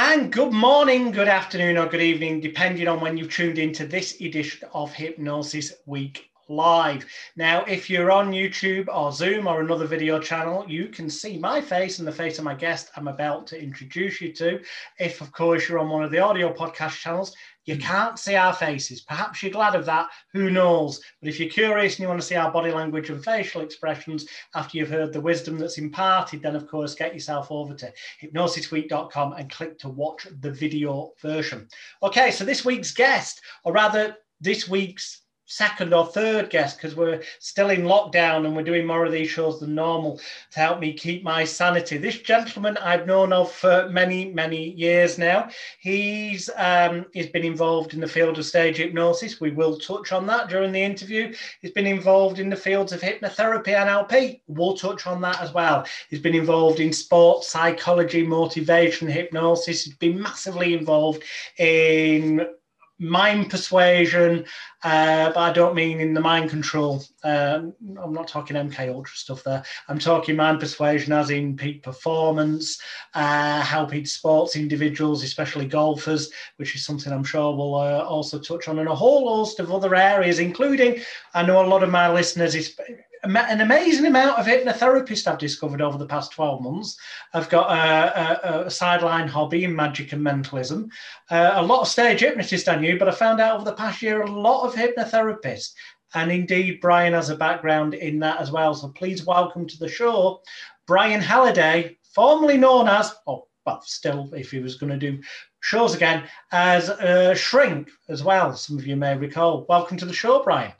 And good morning, good afternoon, or good evening, depending on when you've tuned into this edition of Hypnosis Week Live. Now, if you're on YouTube or Zoom or another video channel, you can see my face and the face of my guest I'm about to introduce you to. If, of course, you're on one of the audio podcast channels, you hmm. can't see our faces. Perhaps you're glad of that. Who knows? But if you're curious and you want to see our body language and facial expressions after you've heard the wisdom that's imparted, then of course get yourself over to hypnosisweek.com and click to watch the video version. Okay, so this week's guest, or rather this week's second or third guest because we're still in lockdown and we're doing more of these shows than normal to help me keep my sanity. This gentleman I've known of for many, many years now. He's um, he's been involved in the field of stage hypnosis. We will touch on that during the interview. He's been involved in the fields of hypnotherapy and NLP. We'll touch on that as well. He's been involved in sports psychology, motivation, hypnosis. He's been massively involved in mind persuasion, uh, but I don't mean in the mind control. Um, I'm not talking MK Ultra stuff there. I'm talking mind persuasion as in peak performance, uh, helping sports individuals, especially golfers, which is something I'm sure we'll uh, also touch on, and a whole host of other areas, including I know a lot of my listeners, an amazing amount of hypnotherapists I've discovered over the past 12 months. I've got a, a, a sideline hobby in magic and mentalism. Uh, a lot of stage hypnotists I knew, but I found out over the past year a lot of hypnotherapists. And indeed, Brian has a background in that as well. So please welcome to the show, Brian Halliday, formerly known as, oh, well, still, if he was going to do shows again, as a Shrink as well. Some of you may recall. Welcome to the show, Brian.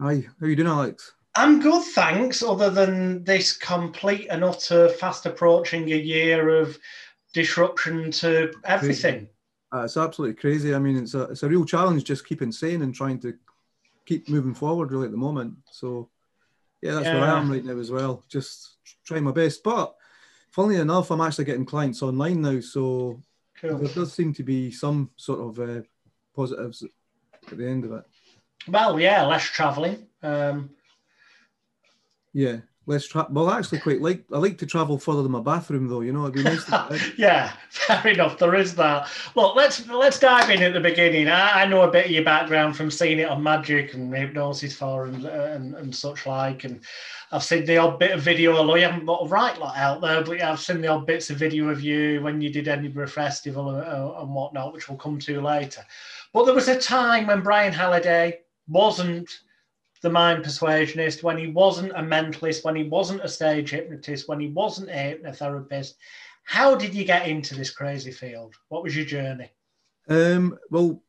Hi, how are you doing, Alex? I'm good, thanks. Other than this complete and utter fast approaching a year of disruption to everything. Uh, it's absolutely crazy. I mean, it's a it's a real challenge just keeping sane and trying to keep moving forward really at the moment. So yeah, that's yeah. where I am right now as well. Just trying my best. But funnily enough, I'm actually getting clients online now. So cool. there does seem to be some sort of uh, positives at the end of it. Well, yeah, less traveling. Um, yeah, less travel. Well, I actually quite like. I like to travel further than my bathroom, though. You know, it'd be nice. To, yeah, fair enough. There is that. Look, let's let's dive in at the beginning. I, I know a bit of your background from seeing it on Magic and Hypnosis Forum and, and, and such like, and I've seen the odd bit of video. Although you haven't got a right lot out there, but I've seen the odd bits of video of you when you did Edinburgh Festival and, and whatnot, which we'll come to later. But there was a time when Brian Halliday wasn't the mind persuasionist, when he wasn't a mentalist, when he wasn't a stage hypnotist, when he wasn't a hypnotherapist. How did you get into this crazy field? What was your journey? Um, well,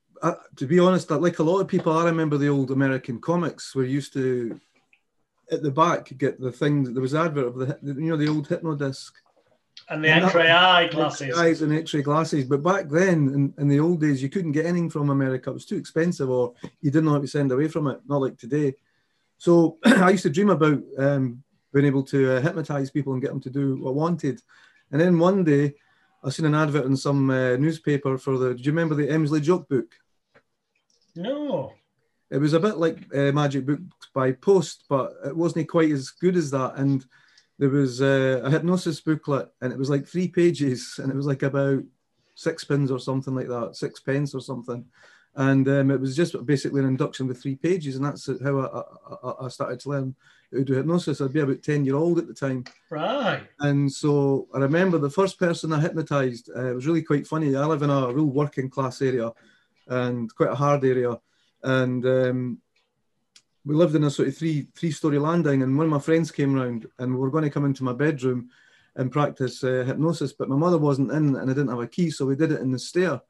to be honest, like a lot of people, I remember the old American comics were used to, at the back, get the thing. There was advert of the, you know, the old hypnodisc. And the X-ray eye glasses. Eyes and X-ray glasses. But back then, in, in the old days, you couldn't get anything from America. It was too expensive, or you didn't know how to send away from it. Not like today. So I used to dream about um, being able to uh, hypnotize people and get them to do what I wanted. And then one day, I seen an advert in some uh, newspaper for the. Do you remember the Emsley joke book? No. It was a bit like uh, Magic Books by Post, but it wasn't quite as good as that. And there was uh, a hypnosis booklet and it was like three pages and it was like about six pins or something like that, six pence or something. And um, it was just basically an induction with three pages, and that's how I, I, I started to learn how to do hypnosis. I'd be about 10 year old at the time. Right. And so I remember the first person I hypnotized, uh, it was really quite funny. I live in a real working class area and quite a hard area. And um, we lived in a sort of three three story landing, and one of my friends came round, and we were going to come into my bedroom and practice uh, hypnosis, but my mother wasn't in, and I didn't have a key, so we did it in the stair.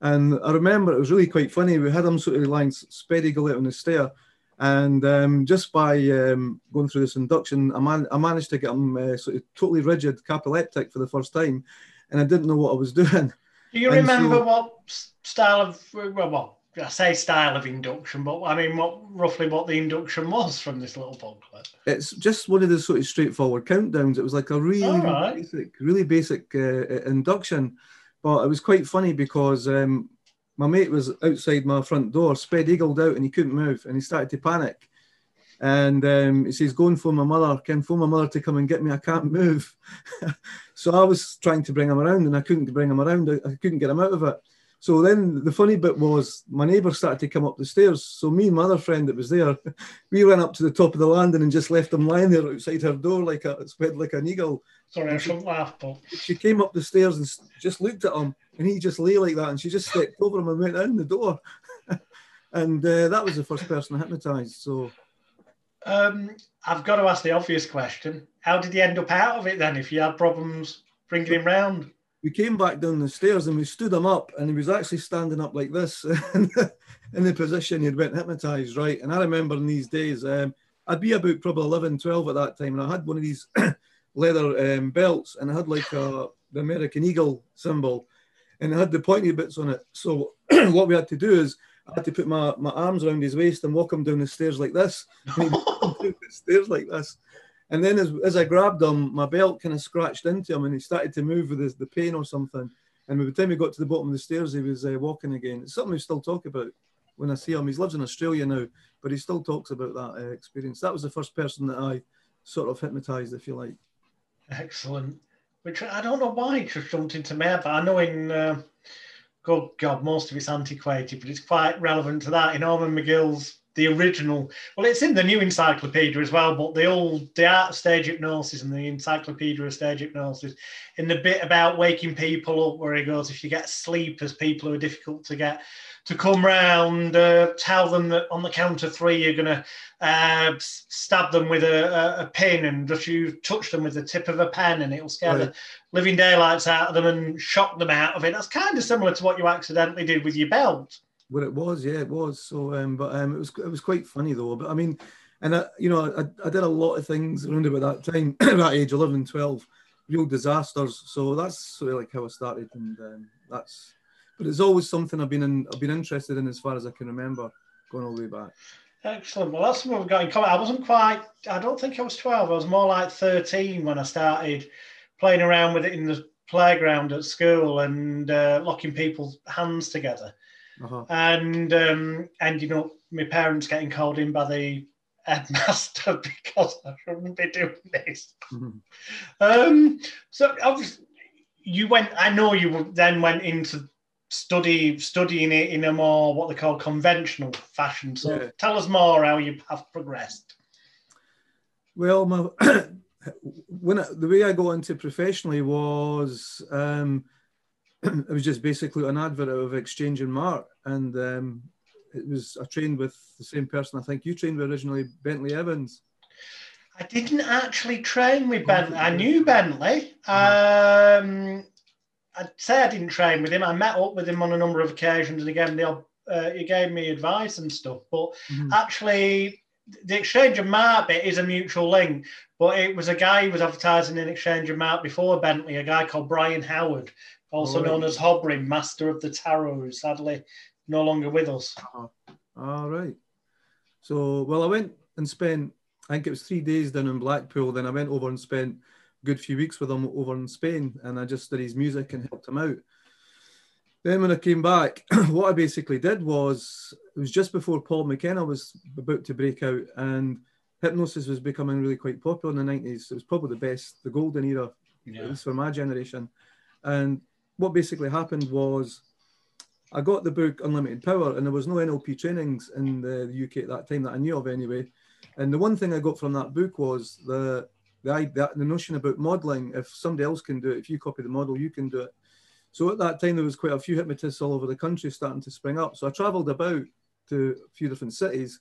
And I remember it was really quite funny. We had him sort of lying sped eagle out on the stair, and um, just by um, going through this induction, I, man- I managed to get him uh, sort of totally rigid, cataleptic for the first time, and I didn't know what I was doing. Do you and remember so, what style of well, I say style of induction, but I mean, what roughly what the induction was from this little booklet? It's just one of the sort of straightforward countdowns. It was like a really, right. really basic, really basic uh, induction, but it was quite funny because um, my mate was outside my front door, sped eagled out, and he couldn't move, and he started to panic. And um, he says, "Go and phone my mother. Can phone my mother to come and get me. I can't move." so I was trying to bring him around, and I couldn't bring him around. I couldn't get him out of it. So then the funny bit was my neighbour started to come up the stairs. So me and my other friend that was there, we ran up to the top of the landing and just left him lying there outside her door like a spread like an eagle. Sorry, I shouldn't laugh, but she came up the stairs and just looked at him, and he just lay like that, and she just stepped over him and went in the door. and uh, that was the first person I hypnotised. So. Um, I've got to ask the obvious question: How did he end up out of it then? If you had problems bringing him round? We came back down the stairs and we stood him up and he was actually standing up like this in the position he'd been hypnotized right and i remember in these days um, i'd be about probably 11 12 at that time and i had one of these leather um, belts and i had like a, the american eagle symbol and it had the pointy bits on it so what we had to do is I had to put my, my arms around his waist and walk him down the stairs like this. down the stairs like this. And then as, as I grabbed him, my belt kind of scratched into him and he started to move with his, the pain or something. And by the time he got to the bottom of the stairs, he was uh, walking again. It's something we still talk about when I see him. He lives in Australia now, but he still talks about that uh, experience. That was the first person that I sort of hypnotized, if you like. Excellent. Which I don't know why it just jumped into my head, but I know in, uh, God, God, most of it's antiquated, but it's quite relevant to that. In Ormond McGill's the original. Well, it's in the new encyclopedia as well, but the old the art of stage hypnosis and the encyclopedia of stage hypnosis, in the bit about waking people up, where he goes, if you get sleepers, people who are difficult to get to come round, uh, tell them that on the count of three you're going to uh, stab them with a, a, a, pin and just you touch them with the tip of a pen and it'll scare right. the living daylights out of them and shock them out of it. That's kind of similar to what you accidentally did with your belt. Well, it was, yeah, it was. So, um, but um, it was it was quite funny though. But I mean, and I, you know, I, I did a lot of things around about that time, that age, 11, 12, real disasters. So that's sort of like how I started, and um, that's. But it's always something I've been in, I've been interested in as far as I can remember, going all the way back. Excellent. Well, that's what we've got in common. I wasn't quite. I don't think I was 12. I was more like 13 when I started playing around with it in the playground at school and uh, locking people's hands together uh-huh. and um, ending up my parents getting called in by the headmaster because I shouldn't be doing this. Mm-hmm. Um, so obviously, you went. I know you then went into study studying it in a more what they call conventional fashion. So yeah. tell us more how you have progressed. Well, my when I, the way I got into professionally was um, it was just basically an advert of Exchange and Mart, and um, it was I trained with the same person I think you trained with originally, Bentley Evans. I didn't actually train with Bentley. I knew Bentley. Um, I'd say I didn't train with him. I met up with him on a number of occasions, and again, the, uh, he gave me advice and stuff. But mm-hmm. actually, the Exchange and Mart bit is a mutual link. But it was a guy who was advertising in Exchange and Mart before Bentley, a guy called Brian Howard, also oh, known as Hobrin, Master of the Tarot, who's sadly no longer with us. Uh-huh. All right. So, well, I went and spent, I think it was three days down in Blackpool. Then I went over and spent a good few weeks with him over in Spain, and I just did his music and helped him out. Then when I came back, what I basically did was it was just before Paul McKenna was about to break out, and hypnosis was becoming really quite popular in the nineties. It was probably the best, the golden era, yeah. at least for my generation. And what basically happened was I got the book Unlimited Power, and there was no NLP trainings in the, UK at that time that I knew of anyway. And the one thing I got from that book was the the, the, the notion about modeling. If somebody else can do it, if you copy the model, you can do it. So at that time, there was quite a few hypnotists all over the country starting to spring up. So I travelled about to a few different cities,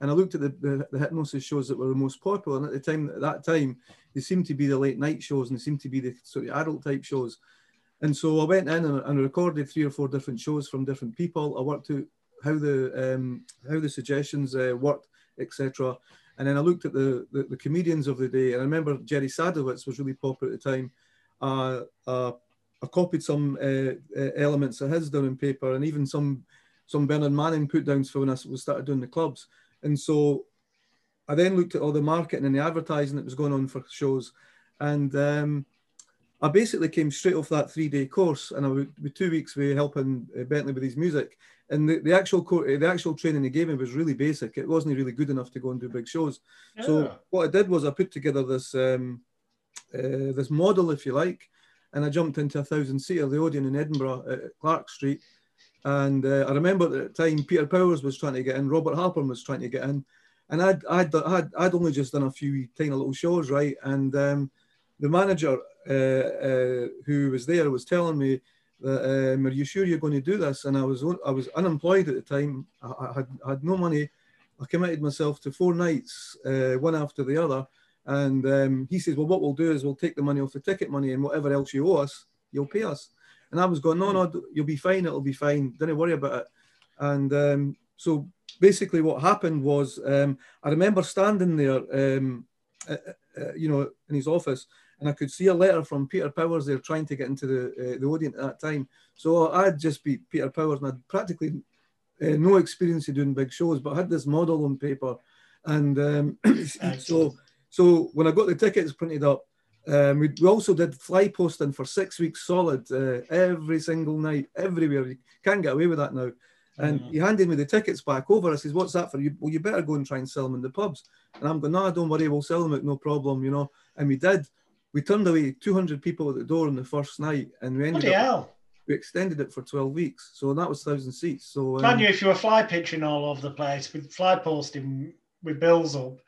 and I looked at the, the, the, hypnosis shows that were the most popular. And at the time, at that time, they seemed to be the late night shows, and they seemed to be the sort of adult type shows. And so I went in and, and recorded three or four different shows from different people. I worked out how the um, how the suggestions uh, worked, etc. And then I looked at the, the, the comedians of the day, and I remember Jerry Sadowitz was really popular at the time. Uh, uh, I copied some uh, uh, elements of his down in paper, and even some some Bernard Manning put downs for when I started doing the clubs. And so I then looked at all the marketing and the advertising that was going on for shows, and um, I basically came straight off that three day course, and I would with two weeks with helping uh, Bentley with his music. And the, the actual co- the actual training he gave me was really basic. It wasn't really good enough to go and do big shows. Yeah. So what I did was I put together this um, uh, this model, if you like, and I jumped into a thousand seater, the Odeon in Edinburgh at Clerk Street. And uh, I remember at the time Peter Powers was trying to get in, Robert Halpern was trying to get in, and I'd I'd I'd, I'd only just done a few tiny little shows, right? And um, the manager uh, uh, who was there was telling me that, um, "Are you sure you're going to do this?" And I was I was unemployed at the time. I, I had I had no money. I committed myself to four nights, uh, one after the other. And um, he says, "Well, what we'll do is we'll take the money off the ticket money, and whatever else you owe us, you'll pay us." And I was going, "No, no, you'll be fine. It'll be fine. Don't worry about it." And um, so basically, what happened was, um, I remember standing there, um, uh, uh, you know, in his office, and I could see a letter from Peter Powers there trying to get into the uh, the Odeon at that time. So I'd just be Peter Powers, and I'd practically uh, no experience of doing big shows, but I had this model on paper, and um, so so when I got the tickets printed up, um, we, we, also did fly posting for six weeks solid, uh, every single night, everywhere. You can't get away with that now. And mm-hmm. he handed me the tickets back over. I says, "What's that for?" You well, you better go and try and sell them in the pubs. And I'm going, "No, don't worry, we'll sell them out, no problem," you know. And we did we turned away 200 people at the door on the first night, and we ended Bloody up, hell. we extended it for 12 weeks. So that was thousand seats. So um, man, you if you were fly pitching all over the place with fly posting with bills up,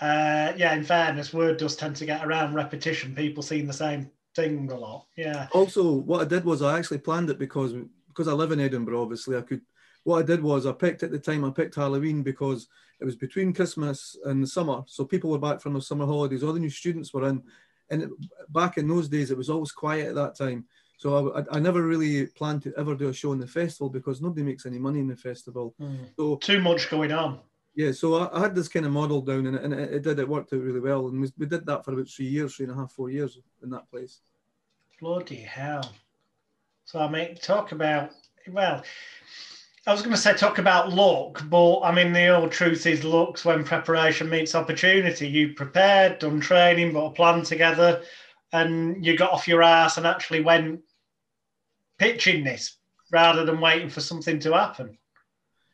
uh, yeah. In fairness, word does tend to get around repetition. People seeing the same thing a lot. Yeah. Also, what I did was I actually planned it because because I live in Edinburgh. Obviously, I could. What I did was I picked at the time I picked Halloween because it was between Christmas and the summer, so people were back from their summer holidays. All the new students were in, and back in those days, it was always quiet at that time. So I, I, never really planned to ever do a show in the festival because nobody makes any money in the festival. Mm. So too much going on. Yeah, so I, I had this kind of model down, and, it, and it, it, did. It worked out really well, and we, we did that for about three years, three and a half, four years in that place. Bloody hell! So I mean, talk about well, I was going to say talk about luck, but I mean the old truth is luck's when preparation meets opportunity. You prepared, done training, put a plan together, and you got off your ass and actually went pitching this rather than waiting for something to happen.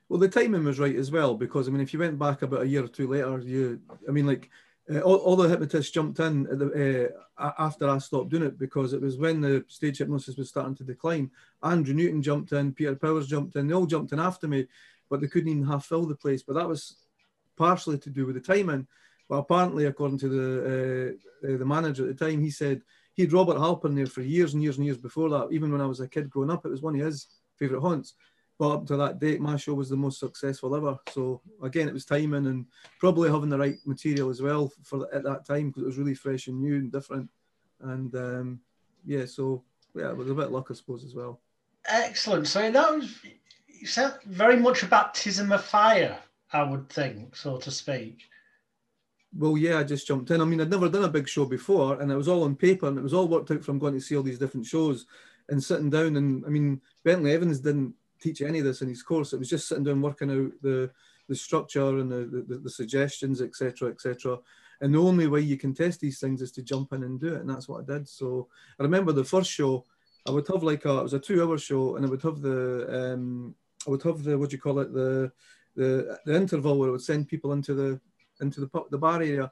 Well, the timing was right as well because I mean, if you went back about a year or two later, you, I mean, like uh, all, all, the hypnotists jumped in the, uh, after I stopped doing it because it was when the stage hypnosis was starting to decline. Andrew Newton jumped in, Peter Powers jumped in, they all jumped in after me, but they couldn't even half fill the place. But that was partially to do with the timing. But apparently, according to the uh, uh the manager at the time, he said he had Robert Halpern there for years and years and years before that. Even when I was a kid growing up, it was one of his favourite haunts. But up to that date, my show was the most successful ever. So again, it was timing and probably having the right material as well for at that time because it was really fresh and new and different. And um, yeah, so yeah, it was a bit of luck, I suppose, as well. Excellent. So that was very much a baptism of fire, I would think, so to speak. Well, yeah, I just jumped in. I mean, I'd never done a big show before, and it was all on paper, and it was all worked out from going to see all these different shows and sitting down. And I mean, Bentley Evans didn't teach any of this in his course. It was just sitting down working out the the structure and the, the, the suggestions, etc., etc. And the only way you can test these things is to jump in and do it, and that's what I did. So I remember the first show, I would have like a it was a two hour show, and I would have the um, I would have the what do you call it the the the interval where I would send people into the into the the bar area,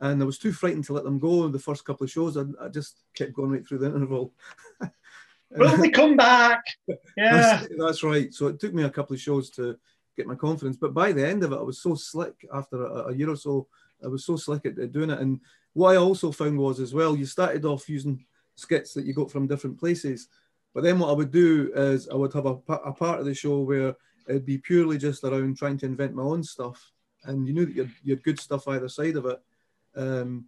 and I was too frightened to let them go the first couple of shows. I, I just kept going right through the interval. Will they come back? Yeah, that's, that's, right. So it took me a couple of shows to get my confidence, but by the end of it, I was so slick. After a, a year or so, I was so slick at, at, doing it. And what I also found was as well, you started off using skits that you got from different places, but then what I would do is I would have a, a part of the show where it'd be purely just around trying to invent my own stuff, and you knew that you had, you had good stuff either side of it. Um,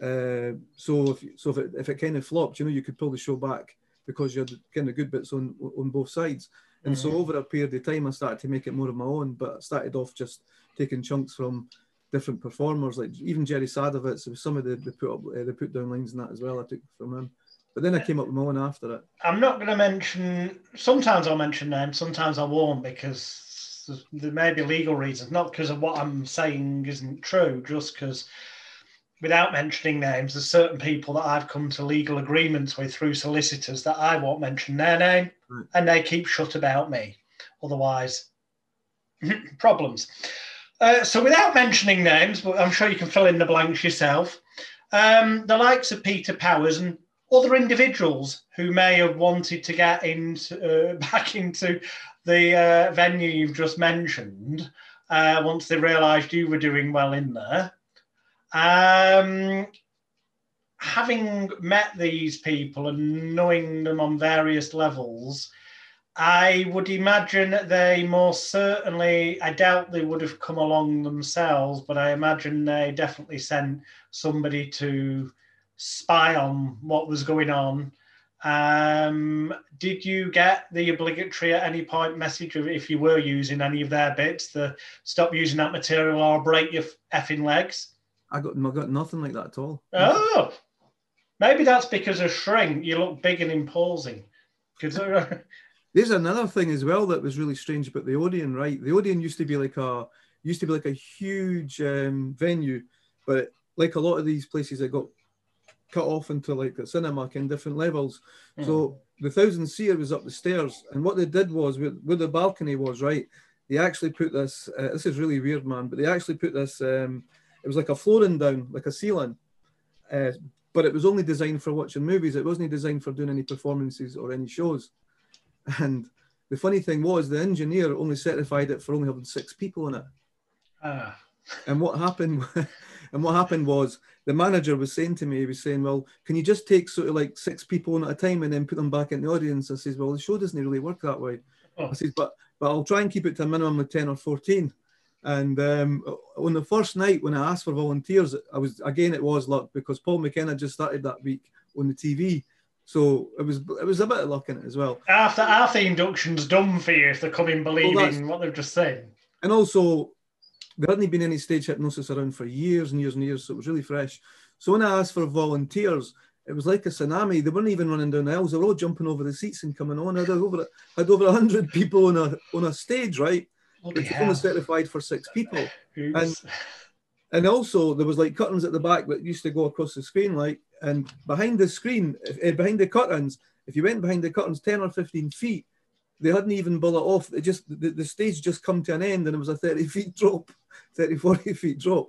uh, so if so if it, if it kind of flopped, you know, you could pull the show back because you had kind of good bits on on both sides. And mm-hmm. so over a period of time, I started to make it more of my own. But I started off just taking chunks from different performers, like even Jerry Sadowitz. Some of the, the put up uh, the put down lines and that as well. I took from him. But then I came up with my own after it. I'm not going to mention. Sometimes I'll mention names. Sometimes I won't because there may be legal reasons. Not because of what I'm saying isn't true, just because without mentioning names, there's certain people that I've come to legal agreements with through solicitors that I won't mention their name, Right. and they keep shut about me. Otherwise, problems. Uh, so, without mentioning names, but I'm sure you can fill in the blanks yourself, um, the likes of Peter Powers and other individuals who may have wanted to get into, uh, back into the uh, venue you've just mentioned uh, once they realised you were doing well in there. Um, having met these people and knowing them on various levels, I would imagine they most certainly, I doubt they would have come along themselves, but I imagine they definitely sent somebody to spy on what was going on. Um, did you get the obligatory at any point message of if you were using any of their bits to stop using that material or break your effing legs? I got I got nothing like that at all. Oh, maybe that's because of shrink. You look big and imposing. Because There's another thing as well that was really strange about the Odeon, right? The Odeon used to be like a used to be like a huge um, venue, but like a lot of these places, it got cut off into like a cinema in different levels. So the thousand seer was up the stairs, and what they did was where, where the balcony was, right? They actually put this. Uh, this is really weird, man. But they actually put this. Um, it was like a flooring down, like a ceiling, uh, but it was only designed for watching movies. It wasn't designed for doing any performances or any shows. And the funny thing was, the engineer only certified it for only having six people in it. Ah, And what happened, and what happened was the manager was saying to me, he was saying, "Well, can you just take sort of like six people on at a time and then put them back in the audience?" I says, "Well, the show doesn't really work that way." Oh. I says, "But but I'll try and keep it to a minimum of ten or 14. And um, on the first night when I asked for volunteers, I was again it was luck because Paul McKenna just started that week on the TV, so it was it was a bit of luck in it as well. After the induction's done for you if they're coming believing that's- what they've just said. And also, there hadn't been any stage hypnosis around for years and years and years, so it was really fresh. So when I asked for volunteers, it was like a tsunami. They weren't even running down the aisles; they were all jumping over the seats and coming on. I had over had over hundred people on a on a stage, right? Was hell. only certified for six people. Oops. And also, there was like curtains at the back that used to go across the screen, like, and behind the screen, uh, behind the curtains, if you went behind the curtains 10 or 15 feet, they hadn't even bullet off. It just, the, the stage just come to an end and it was a 30 feet drop, 30, 40 feet drop.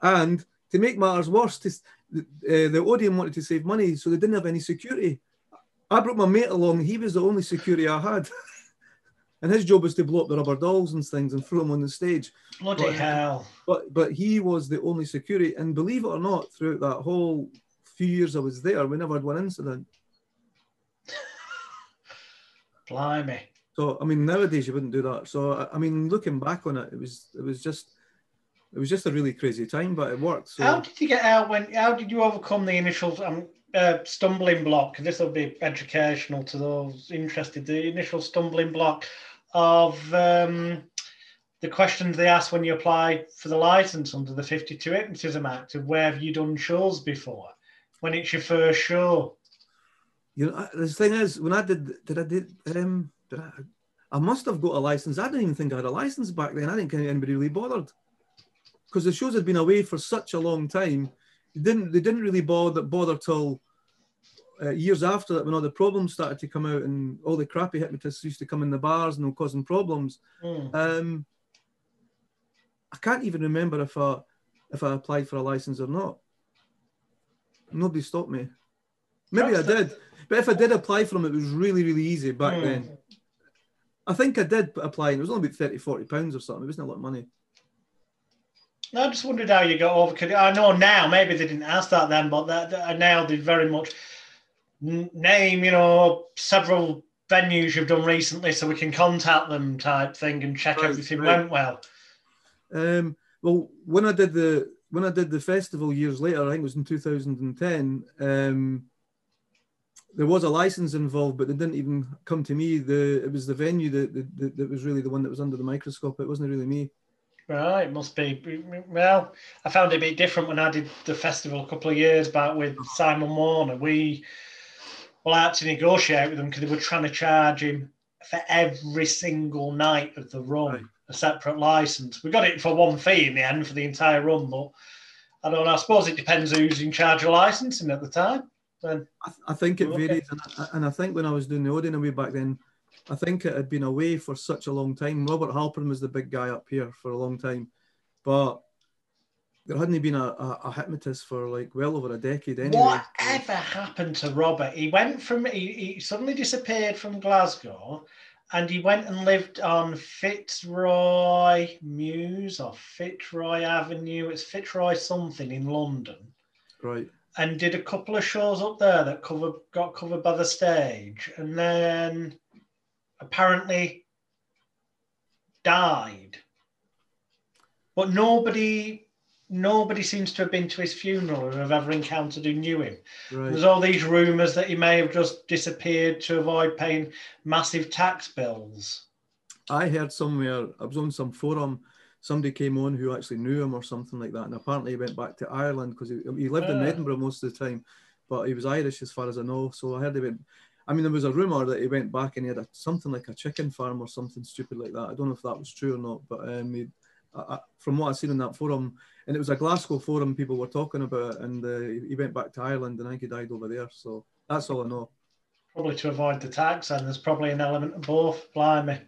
And to make matters worse, to, uh, the Odeon wanted to save money, so they didn't have any security. I brought my mate along, he was the only security I had. and his job was to blow up the rubber dolls and things and throw them on the stage Bloody But- hell. but but he was the only security and believe it or not throughout that whole few years i was there we never had one incident Blimey. so i mean nowadays you wouldn't do that so i, mean looking back on it it was it was just it was just a really crazy time but it worked so How did you get out when how did you overcome the initial um, uh, stumbling block? This will be educational to those interested. The initial stumbling block of um, the questions they ask when you apply for the license under the 52 Hypnotism Act of where have you done shows before? When it's your first show. you know the thing is when i did did i did um did i i must have got a license i didn't even think i had a license back then i didn't think anybody really bothered because the shows had been away for such a long time they didn't they didn't really bother bother till uh, years after that when all the problems started to come out and all the crappy hypnotists used to come in the bars and they were causing problems Hmm. um i can't even remember if i if i applied for a license or not nobody stopped me maybe i That's the- did but if i did apply for them it was really really easy back Hmm. then i think i did apply and it was only about 30 40 pounds or something it wasn't a lot of money I just wondered how you got over. I know now, maybe they didn't ask that then, but that, that- now they very much name, you know, several venues you've done recently so we can contact them type thing and check Right, everything right. went well. Um, well, when I did the when I did the festival years later, I think it was in 2010. Um, there was a license involved, but they didn't even come to me. The it was the venue that, that, that was really the one that was under the microscope. It wasn't really me. Right, must be. Well, I found it a bit different when I did the festival a couple of years back with Simon Warner. We well, I had to negotiate with them because they were trying to charge him for every single night of the run Right. a separate license. We got it for one fee in the end for the entire run, but I don't know. I suppose it depends who's in charge of licensing at the time. Then I, th- I think it Okay. varies, and I, and I think when I was doing the Odeon away back then, I think it had been away for such a long time. Robert Halpern was the big guy up here for a long time, but there hadn't been a, a, a hypnotist for like well over a decade anyway. Whatever happened to Robert? He went from he, he suddenly disappeared from Glasgow, and he went and lived on Fitzroy Mews or Fitzroy Avenue. It's Fitzroy something in London, Right. and did a couple of shows up there that covered got covered by the stage, and then apparently died. But nobody nobody seems to have been to his funeral or have ever encountered who knew him. Right. There's all these rumours that he may have just disappeared to avoid paying massive tax bills. I heard somewhere, I was on some forum, somebody came on who actually knew him or something like that. And apparently he went back to Ireland because he, he lived in Ah. Edinburgh most of the time, but he was Irish as far as I know. So I heard he went, I mean, there was a rumour that he went back and he had a, something like a chicken farm or something stupid like that. I don't know if that was true or not, but um, he, I, I, from what I've seen on that forum, and it was a Glasgow forum people were talking about, and uh, he went back to Ireland and I think he died over there. So that's all I know. Probably to avoid the tax, and there's probably an element of both. Blimey.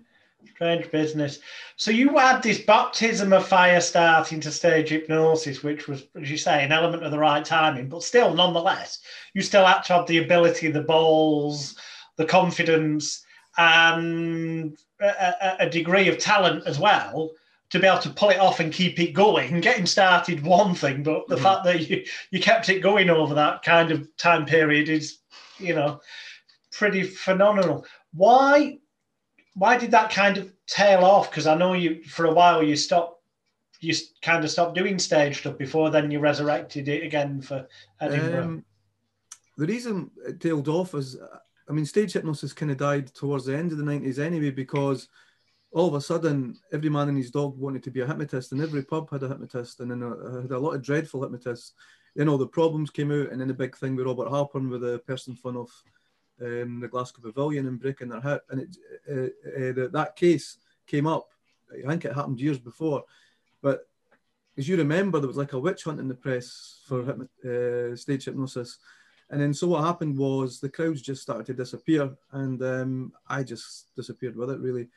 Strange business. So you had this baptism of fire starting to stage hypnosis, which was, as you say, an element of the right timing, but still, nonetheless, you still had to have the ability, the balls, the confidence, and a, a, a degree of talent as well to be able to pull it off and keep it going. Getting started, one thing, but the Mhm. fact that you, you kept it going over that kind of time period is, you know, pretty phenomenal. Why? Why did that kind of tail off? Because I know you for a while you stopped, you kind of stopped doing stage stuff before then you resurrected it again for Edinburgh. Um, the reason it tailed off is, I mean, stage hypnosis kind of died towards the end of the 90s anyway, because all of a sudden, every man and his dog wanted to be a hypnotist, and every pub had a hypnotist, and then uh, had a lot of dreadful hypnotists. Then all the problems came out, and then the big thing with Robert Halpern with the person fun of um, the Glasgow Pavilion and breaking their hip, and it, uh, uh, that that case came up. I think it happened years before, but as you remember, there was like a witch hunt in the press for uh, stage hypnosis. And then so what happened was the crowds just started to disappear, and um, I just disappeared with it really.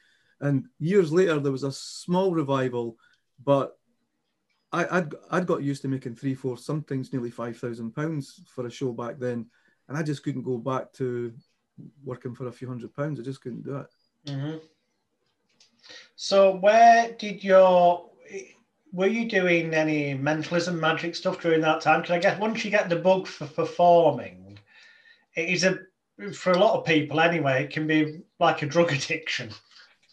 And years later, there was a small revival, but I, I'd, I'd got used to making three, four, sometimes nearly five thousand pounds for a show back then, and I just couldn't go back to working for a few hundred pounds. I just couldn't do it. Mhm. So where did your were you doing any mentalism magic stuff during that time? Because I guess once you get the bug for performing, it is a for a lot of people anyway. It can be like a drug addiction.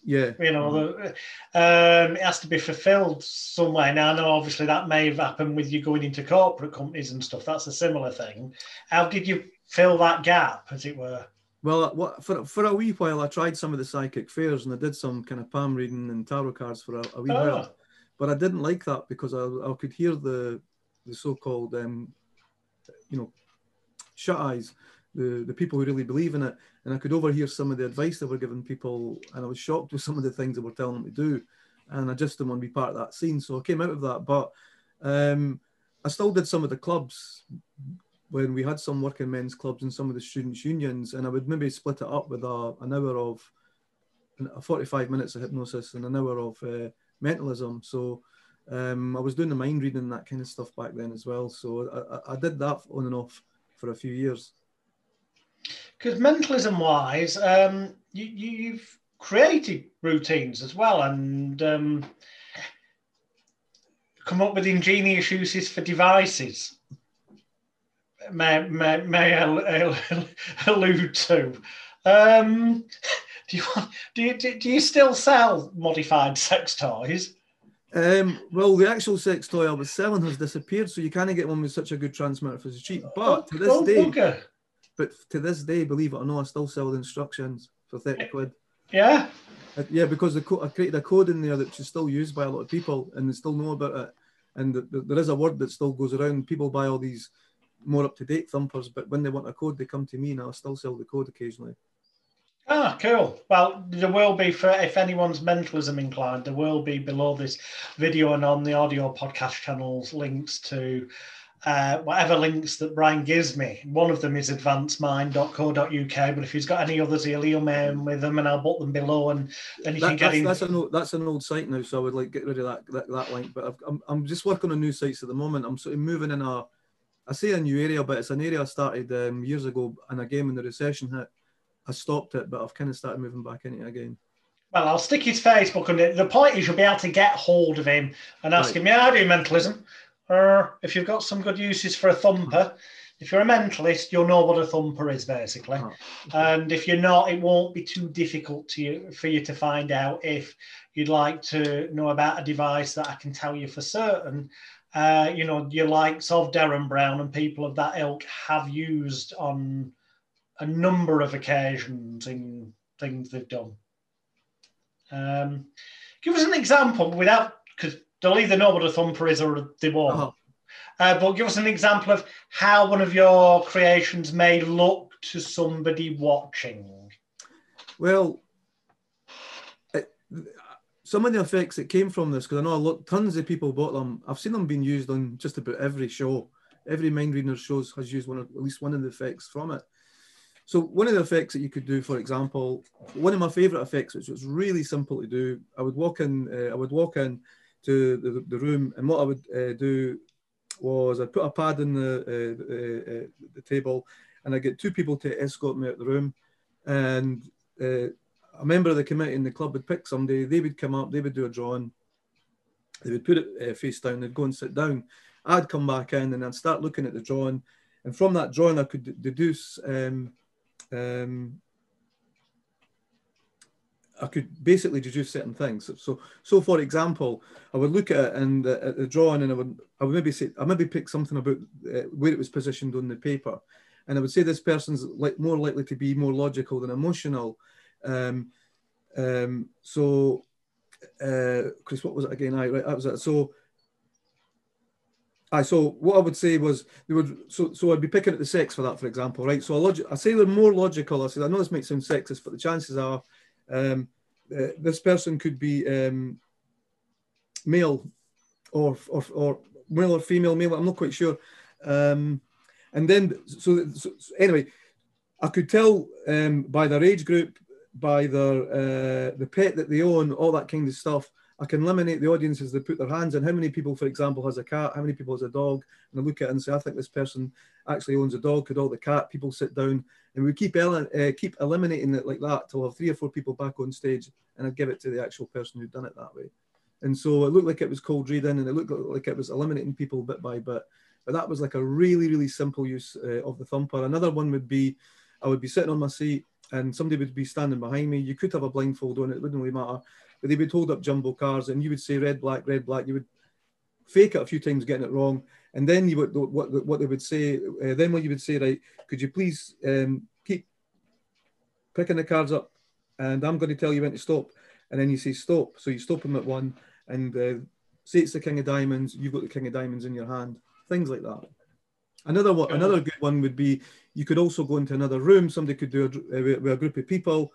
Yeah, You know, the, um, it has to be fulfilled somewhere. Now, I know obviously that may have happened with you going into corporate companies and stuff. That's a similar thing. How did you fill that gap, as it were? Well, what, for for a wee while, I tried some of the psychic fairs and I did some kind of palm reading and tarot cards for a, a wee Oh. while. But I didn't like that because I, I could hear the the so-called, um, you know, shut eyes, the the people who really believe in it, and I could overhear some of the advice they were giving people, and I was shocked with some of the things they were telling them to do, and I just didn't want to be part of that scene. So I came out of that, but um, I still did some of the clubs when we had some working men's clubs and some of the students' unions, and I would maybe split it up with a, an hour of a 45 minutes of hypnosis and an hour of uh, mentalism. So um, I was doing the mind reading and that kind of stuff back then as well. So I, I did that on and off for a few years. Because mentalism wise, um, you, you, you've created routines as well and um, come up with ingenious uses for devices. May, may, may I al- al- allude to. Um, do, you, do, you, do you still sell modified sex toys? Um, well, the actual sex toy I was selling has disappeared, so you can't get one with such a good transmitter for the cheap. But to this Oh, day, bugger. But to this day, believe it or not, I still sell the instructions for 30 quid. Yeah. Uh, Yeah, because the co- I created a code in there that is still used by a lot of people, and they still know about it. And th- th- there is a word that still goes around. People buy all these more up to date thumpers, but when they want a code, they come to me, and I'll still sell the code occasionally. Ah, cool. Well, there will be for if anyone's mentalism inclined, there will be below this video and on the audio podcast channels links to uh, whatever links that Brian gives me. One of them is advancedmind.co.uk, but if he's got any others, he'll email me with them and I'll put them below and then you That- can get that's, in. that's an old, that's an old site now, so I would like get rid of that that, that link. But I've, I'm I'm just working on new sites at the moment. I'm sort of moving in a I say a new area, but it's an area I started um, years ago, and again when the recession hit, I stopped it, but I've kind of started moving back into it again. Well, I'll stick his Facebook on it. The point is, you'll be able to get hold of him and ask Right. him, Yeah, I do mentalism. Or if you've got some good uses for a thumper, if you're a mentalist, you'll know what a thumper is, basically. Ah, And if you're not, it won't be too difficult to you for you to find out if you'd like to know about a device that I can tell you for certain. Uh, you know, your likes of Derren Brown and people of that ilk have used on a number of occasions in things they've done. Um, give us an example without, because they'll either know what a thumper is or they won't. Uh-huh. Uh, but give us an example of how one of your creations may look to somebody watching. Well, it, some of the effects that came from this, because I know a lot, tons of people bought them. I've seen them being used on just about every show. Every mind reader shows has used one, of, at least one of the effects from it. So one of the effects that you could do, for example, one of my favourite effects, which was really simple to do, I would walk in, uh, I would walk in to the, the room, and what I would uh, do was I'd put a pad in the uh, uh, uh, the table, and I get two people to escort me out the room, and uh, a member of the committee in the club would pick somebody, they would come up, they would do a drawing, they would put it uh, face down, they'd go and sit down. I'd come back in and I'd start looking at the drawing, and from that drawing, I could deduce. Um, um, I could basically deduce certain things. So, so for example, I would look at it and uh, at the drawing, and I would, I would maybe say, I maybe pick something about uh, where it was positioned on the paper, and I would say this person's like more likely to be more logical than emotional. Um, um, so, uh, Chris, what was it again? I right, that was it. So, I so what I would say was they would so so I'd be picking at the sex for that, for example, right? So I, log- I say they're more logical. I said I know this might sound sexist, but the chances are um, uh, this person could be um, male or, or or male or female. Male, I'm not quite sure. Um, and then so, so, so anyway, I could tell um, by their age group, by their uh, the pet that they own, all that kind of stuff. I can eliminate the audience as they put their hands in. How many people, for example, has a cat? How many people has a dog? And I look at it and say, I think this person actually owns a dog. Could all the cat people sit down? And we keep ele- uh, keep eliminating it like that till have three or four people back on stage, and I'd give it to the actual person who'd done it that way. And so it looked like it was cold reading, and it looked like it was eliminating people bit by bit. But that was like a really, really simple use uh, of the thumper. Another one would be, I would be sitting on my seat, and somebody would be standing behind me. You could have a blindfold on; it wouldn't really matter. But they would hold up jumbo cars, and you would say red, black, red, black. You would fake it a few times, getting it wrong, and then you would what what they would say. Uh, then what you would say, right? Could you please um, keep picking the cards up, and I'm going to tell you when to stop. And then you say stop. So you stop them at one, and uh, say it's the king of diamonds. You've got the king of diamonds in your hand. Things like that. Another one, Cool. another good one would be you could also go into another room. Somebody could do a, uh, with a group of people.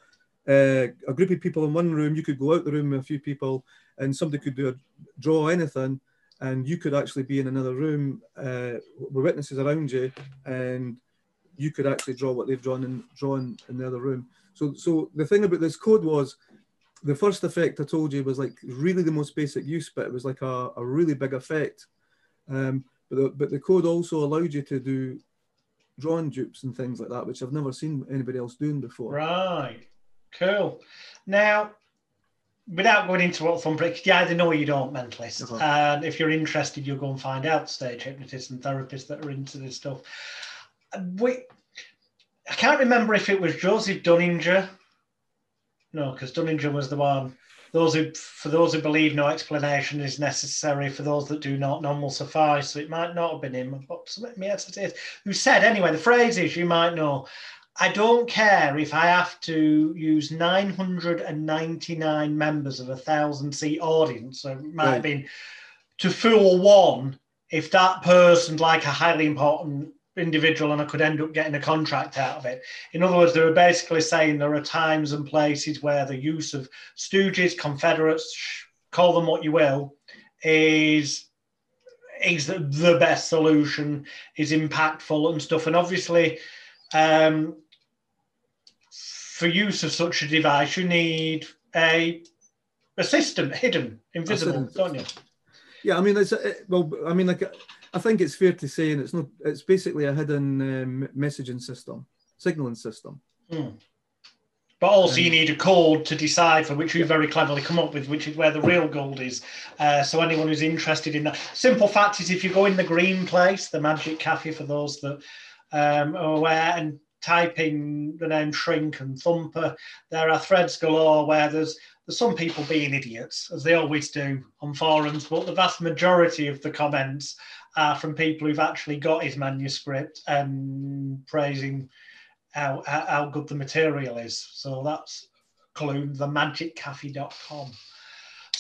Uh, a group of people in one room. You could go out the room with a few people, and somebody could do a draw anything, and you could actually be in another room uh, with witnesses around you, and you could actually draw what they've drawn drawn in the other room. So, so the thing about this code was the first effect I told you was like really the most basic use, but it was like a, a really big effect. Um, but, the, but the code also allowed you to do drawing dupes and things like that, which I've never seen anybody else doing before. Right. Cool. Now, without going into what thumper, is, you either know or you don't mentalist. Uh-huh. And if you're interested, you'll go and find out stage hypnotists and therapists that are into this stuff. We, I can't remember if it was Joseph Dunninger. No, because Dunninger was the one. Those who, for those who believe no explanation is necessary, for those that do not, none will suffice. So it might not have been him, but yes, it is. Who said anyway? The phrase is you might know. I don't care if I have to use 999 members of a thousand seat audience. So it might have been to fool one if that person's like a highly important individual and I could end up getting a contract out of it. In other words, they were basically saying there are times and places where the use of stooges, Confederates, call them what you will, is is the best solution, is impactful and stuff. And obviously, um, for use of such a device, you need a a system hidden, invisible, don't you? Yeah, I mean, it's a, well, I mean, like I think it's fair to say, and it's not. It's basically a hidden um, messaging system, signaling system. Mm. But also, um, you need a code to decipher, which you very cleverly come up with, which is where the real gold is. Uh, so anyone who's interested in that, simple fact is, if you go in the green place, the Magic Cafe, for those that um, are aware, and type in the name Shrink and Thumper, there are threads galore where there's there's some people being idiots, as they always do on forums, but the vast majority of the comments are from people who've actually got his manuscript and praising how, how good the material is. So that's Clune, themagiccafe.com.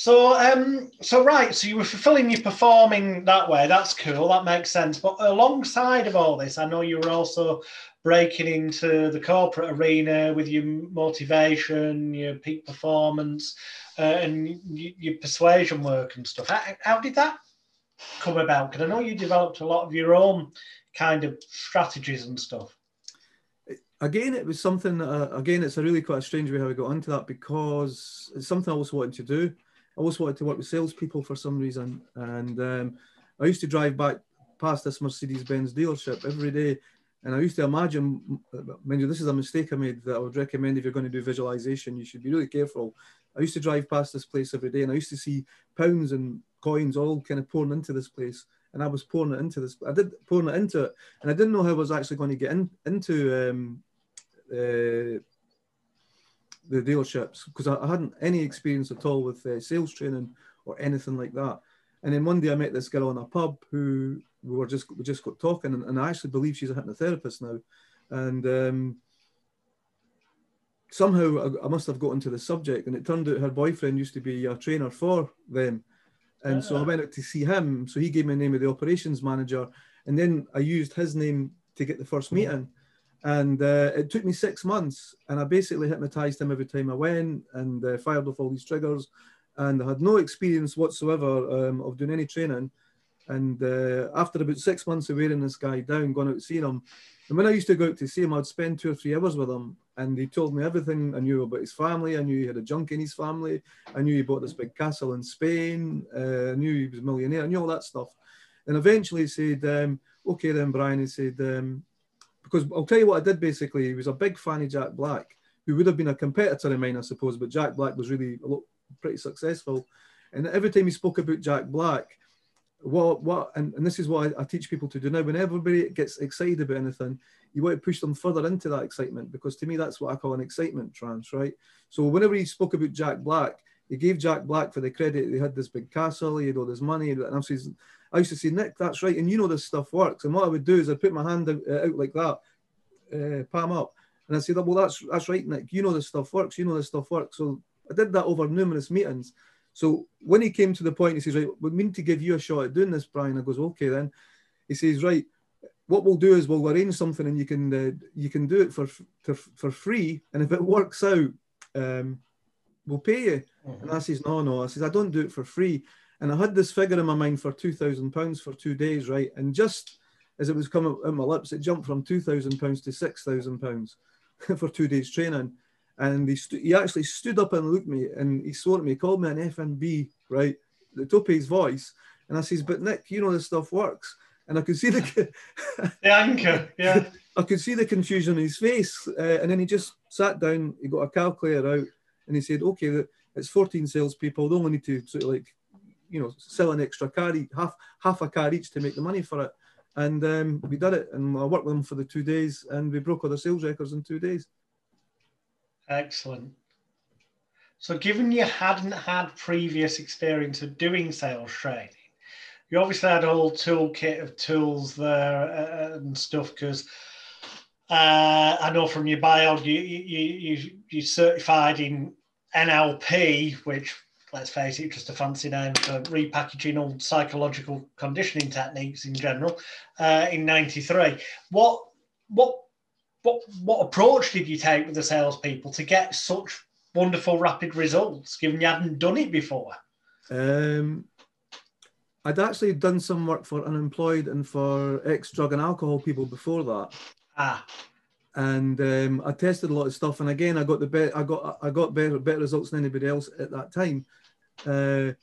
So, um, so right, so you were fulfilling your performing that way. That's cool. That makes sense. But alongside of all this, I know you were also breaking into the corporate arena with your motivation, your peak performance, uh, and your persuasion work and stuff. How, how did that come about? Because I know you developed a lot of your own kind of strategies and stuff. Again, it was something. Uh, again, it's a really quite strange way how we got into that because it's something I always wanted to do. I always wanted to work with salespeople for some reason, and um, I used to drive back past this Mercedes Benz dealership every day and I used to imagine, mind you, this is a mistake I made that I would recommend if you're going to do visualization, you should be really careful. I used to drive past this place every day and I used to see pounds and coins all kind of pouring into this place. And I was pouring it into this, I did pouring it into it. And I didn't know how I was actually going to get in, into um, uh, the dealerships because I, I, hadn't any experience at all with uh, sales training or anything like that. And then one day I met this girl in a pub who we were just we just got talking, and, and I actually believe she's a hypnotherapist now, and um, somehow I, I, must have got into the subject, and it turned out her boyfriend used to be a trainer for them, and so I went out to see him. So he gave me the name of the operations manager, and then I used his name to get the first meeting. And uh, it took me six months, and I basically hypnotized him every time I went and uh, fired off all these triggers. And I had no experience whatsoever um, of doing any training. And uh, after about six months of wearing this guy down, going out seeing him, and when I used to go out to see him, I'd spend two or three hours with him, and he told me everything I knew about his family. I knew he had a junk in his family. I knew he bought this big castle in Spain. Uh, I knew he was a millionaire. I knew all that stuff. And eventually he said, um, "Okay, then, Brian." He said, um, "Because I'll tell you what I did. Basically, he was a big fan of Jack Black, who would have been a competitor of mine, I suppose. But Jack Black was really pretty successful. And every time he spoke about Jack Black." what what and, and this is what I, I, teach people to do now when everybody gets excited about anything you want to push them further into that excitement because to me that's what i call an excitement trance right so whenever he spoke about jack black he gave jack black for the credit. He had this big castle. He had all this money. And I, I used to say nick that's right. And you know this stuff works. And what i would do is i'd put my hand out, uh, out like that uh, palm up. And i said well that's that's right nick. You know this stuff works. You know this stuff works. So i did that over numerous meetings. So when he came to the point, he says, right, we need to give you a shot at doing this, Brian. I goes, okay, then. He says, right, what we'll do is we'll arrange something and you can uh, you can do it for for free, and if it works out, um, we'll pay you. Mm-hmm. And I says, no, no. I says, I don't do it for free. And I had this figure in my mind for two thousand pounds for two days, right? And just as it was coming out my lips, it jumped from two thousand pounds to six thousand pounds for two days training and he, he actually stood up and looked at me and he swore at me, called me an FNB, right? The top of his voice. And I says, but Nick, you know this stuff works. And I could see the, the anchor, yeah. I could see the confusion in his face. Uh, and then he just sat down, he got a calculator out and he said, okay, it's 14 salespeople. They only need to sort of like, you know, sell an extra car, half, half a car each to make the money for it. And um, we did it. And I worked with them for the two days and we broke all the sales records in two days. Excellent. So, given you hadn't had previous experience of doing sales training, you obviously had a whole toolkit of tools there uh, and stuff. Because uh, I know from your bio, you you you you certified in NLP, which let's face it, just a fancy name for repackaging old psychological conditioning techniques in general. Uh, in '93, what what what what approach did you take with the salespeople to get such wonderful rapid results, given you hadn't done it before? Um, I'd actually done some work for unemployed and for ex drug and alcohol people before that. Ah. And um, I tested a lot of stuff, and again, I got the be- I got I got better better results than anybody else at that time. Uh,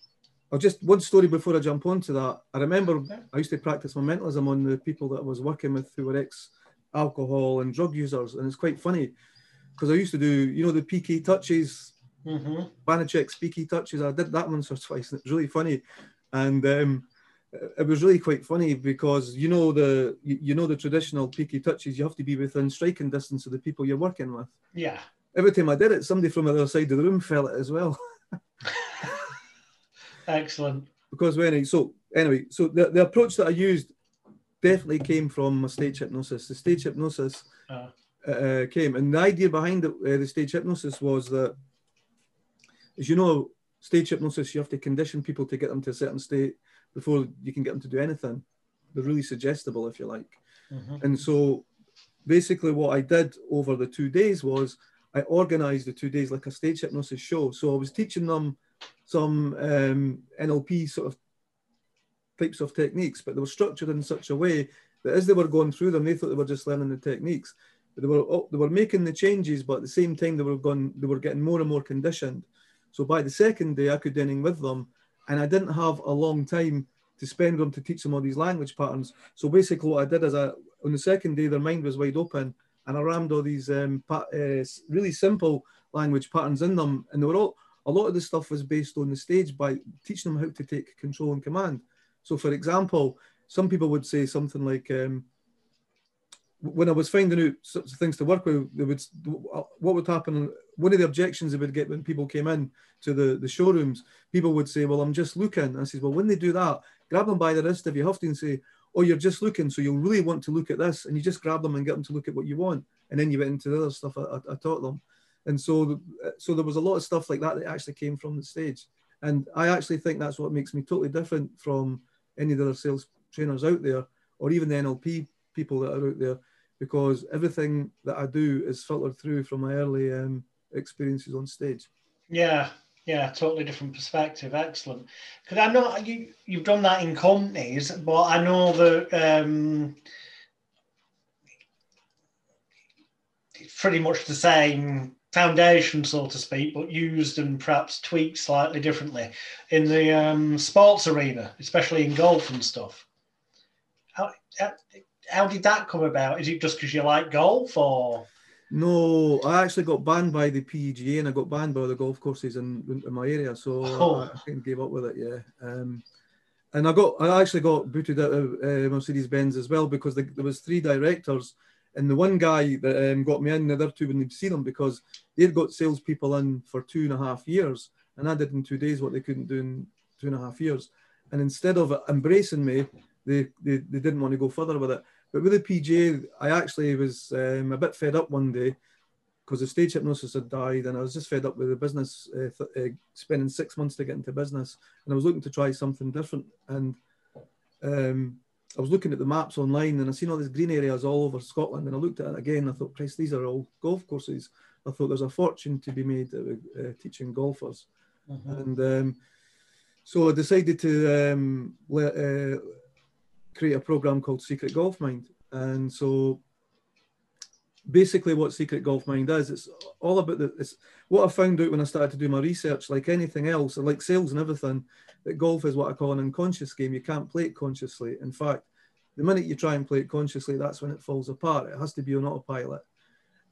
I'll just one story before I jump onto that. I remember I used to practice my mentalism on the people that I was working with who were ex alcohol and drug users, and it's quite funny because I used to do you know the PK touches, mm-hmm. Banachek's PK touches. I did that once or twice, and it was really funny and um, it was really quite funny because you know the you know the traditional PK touches you have to be within striking distance of the people you're working with. Yeah. Every time I did it, somebody from the other side of the room felt it as well. Excellent. Because when I, so anyway, so the, the approach that I used definitely came from my stage hypnosis. The stage hypnosis uh. Uh, came, and the idea behind the, uh, the stage hypnosis was that, as you know, stage hypnosis, you have to condition people to get them to a certain state before you can get them to do anything. They're really suggestible, if you like. Mm-hmm. And so basically, what I did over the two days was I organized the two days like a stage hypnosis show. So I was teaching them some um, NLP sort of types of techniques, but they were structured in such a way that as they were going through them, they thought they were just learning the techniques. But they were oh, they were making the changes, but at the same time they were going they were getting more and more conditioned. So by the second day, I could in with them, and I didn't have a long time to spend them to teach them all these language patterns. So basically, what I did is I, on the second day, their mind was wide open, and I rammed all these um, uh, really simple language patterns in them, and they were all. A lot of the stuff was based on the stage by teaching them how to take control and command. So, for example, some people would say something like, um, when I was finding out sorts of things to work with, they would uh, what would happen. One of the objections they would get when people came in to the, the showrooms, people would say, "Well, I'm just looking." And I says, "Well, when they do that, grab them by the wrist if you have to, and say, "Oh, you're just looking, so you'll really want to look at this," and you just grab them and get them to look at what you want, and then you went into the other stuff I, I, I taught them. And so, uh, so there was a lot of stuff like that that actually came from the stage, and I actually think that's what makes me totally different from any of the other sales trainers out there, or even the NLP people that are out there because everything that I do is filtered through from my early um, experiences on stage. Yeah, yeah, totally different perspective. Excellent. Because I know you you've done that in companies, but I know that um, it's pretty much the same foundation, so to speak, but used and perhaps tweaked slightly differently in the um, sports arena, especially in golf and stuff. How, how, how did that come about? Is it just because you like golf or? No, I actually got banned by the PGA and I got banned by the golf courses in, in my area, so oh. I, I gave up with it. Yeah, um, and I got I actually got booted out of uh, Mercedes Benz as well because the, there was three directors, and the one guy that um, got me in, the other two wouldn't see them because they'd got salespeople in for two and a half years, and I did in two days what they couldn't do in two and a half years, and instead of embracing me, they they, they didn't want to go further with it. But with the PGA, I actually was um, a bit fed up one day because the stage hypnosis had died, and I was just fed up with the business, uh, th- uh, spending six months to get into business, and I was looking to try something different. And um, I was looking at the maps online, and I seen all these green areas all over Scotland, and I looked at it again. I thought, Christ, these are all golf courses. I thought there's a fortune to be made uh, teaching golfers, mm-hmm. and um, so I decided to um, let, uh, create a program called Secret Golf Mind. And so basically what Secret Golf Mind is, it's all about the, it's what I found out when I started to do my research, like anything else, like sales and everything, that golf is what I call an unconscious game. You can't play it consciously. In fact, the minute you try and play it consciously, that's when it falls apart. It has to be on autopilot.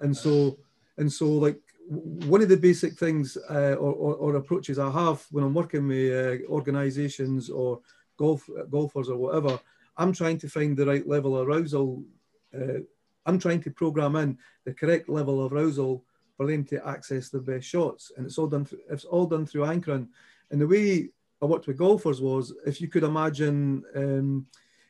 And so, and so like one of the basic things uh, or, or, or, approaches I have when I'm working with uh, organizations or golf golfers or whatever I'm trying to find the right level of arousal. Uh, I'm trying to program in the correct level of arousal for them to access the best shots, and it's all done. Through, it's all done through anchoring. And the way I worked with golfers was, if you could imagine, um,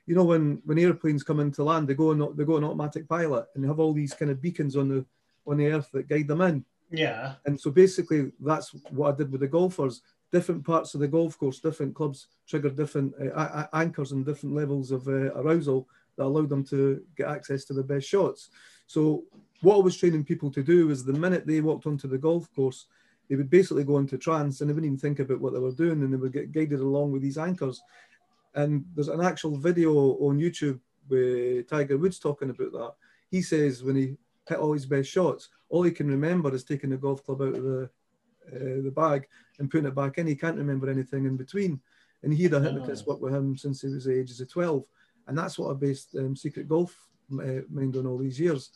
you know, when when airplanes come into land, they go on they go on automatic pilot, and they have all these kind of beacons on the on the earth that guide them in. Yeah. And so basically, that's what I did with the golfers different parts of the golf course, different clubs trigger different uh, anchors and different levels of uh, arousal that allowed them to get access to the best shots. So what I was training people to do is the minute they walked onto the golf course, they would basically go into trance and they wouldn't even think about what they were doing and they would get guided along with these anchors. And there's an actual video on YouTube with Tiger Woods talking about that. He says when he hit all his best shots, all he can remember is taking the golf club out of the uh, the bag and putting it back in. He can't remember anything in between. And he had a hypnotist oh. work with him since he was the ages of 12. And that's what I based um, Secret Golf uh, Mind on all these years.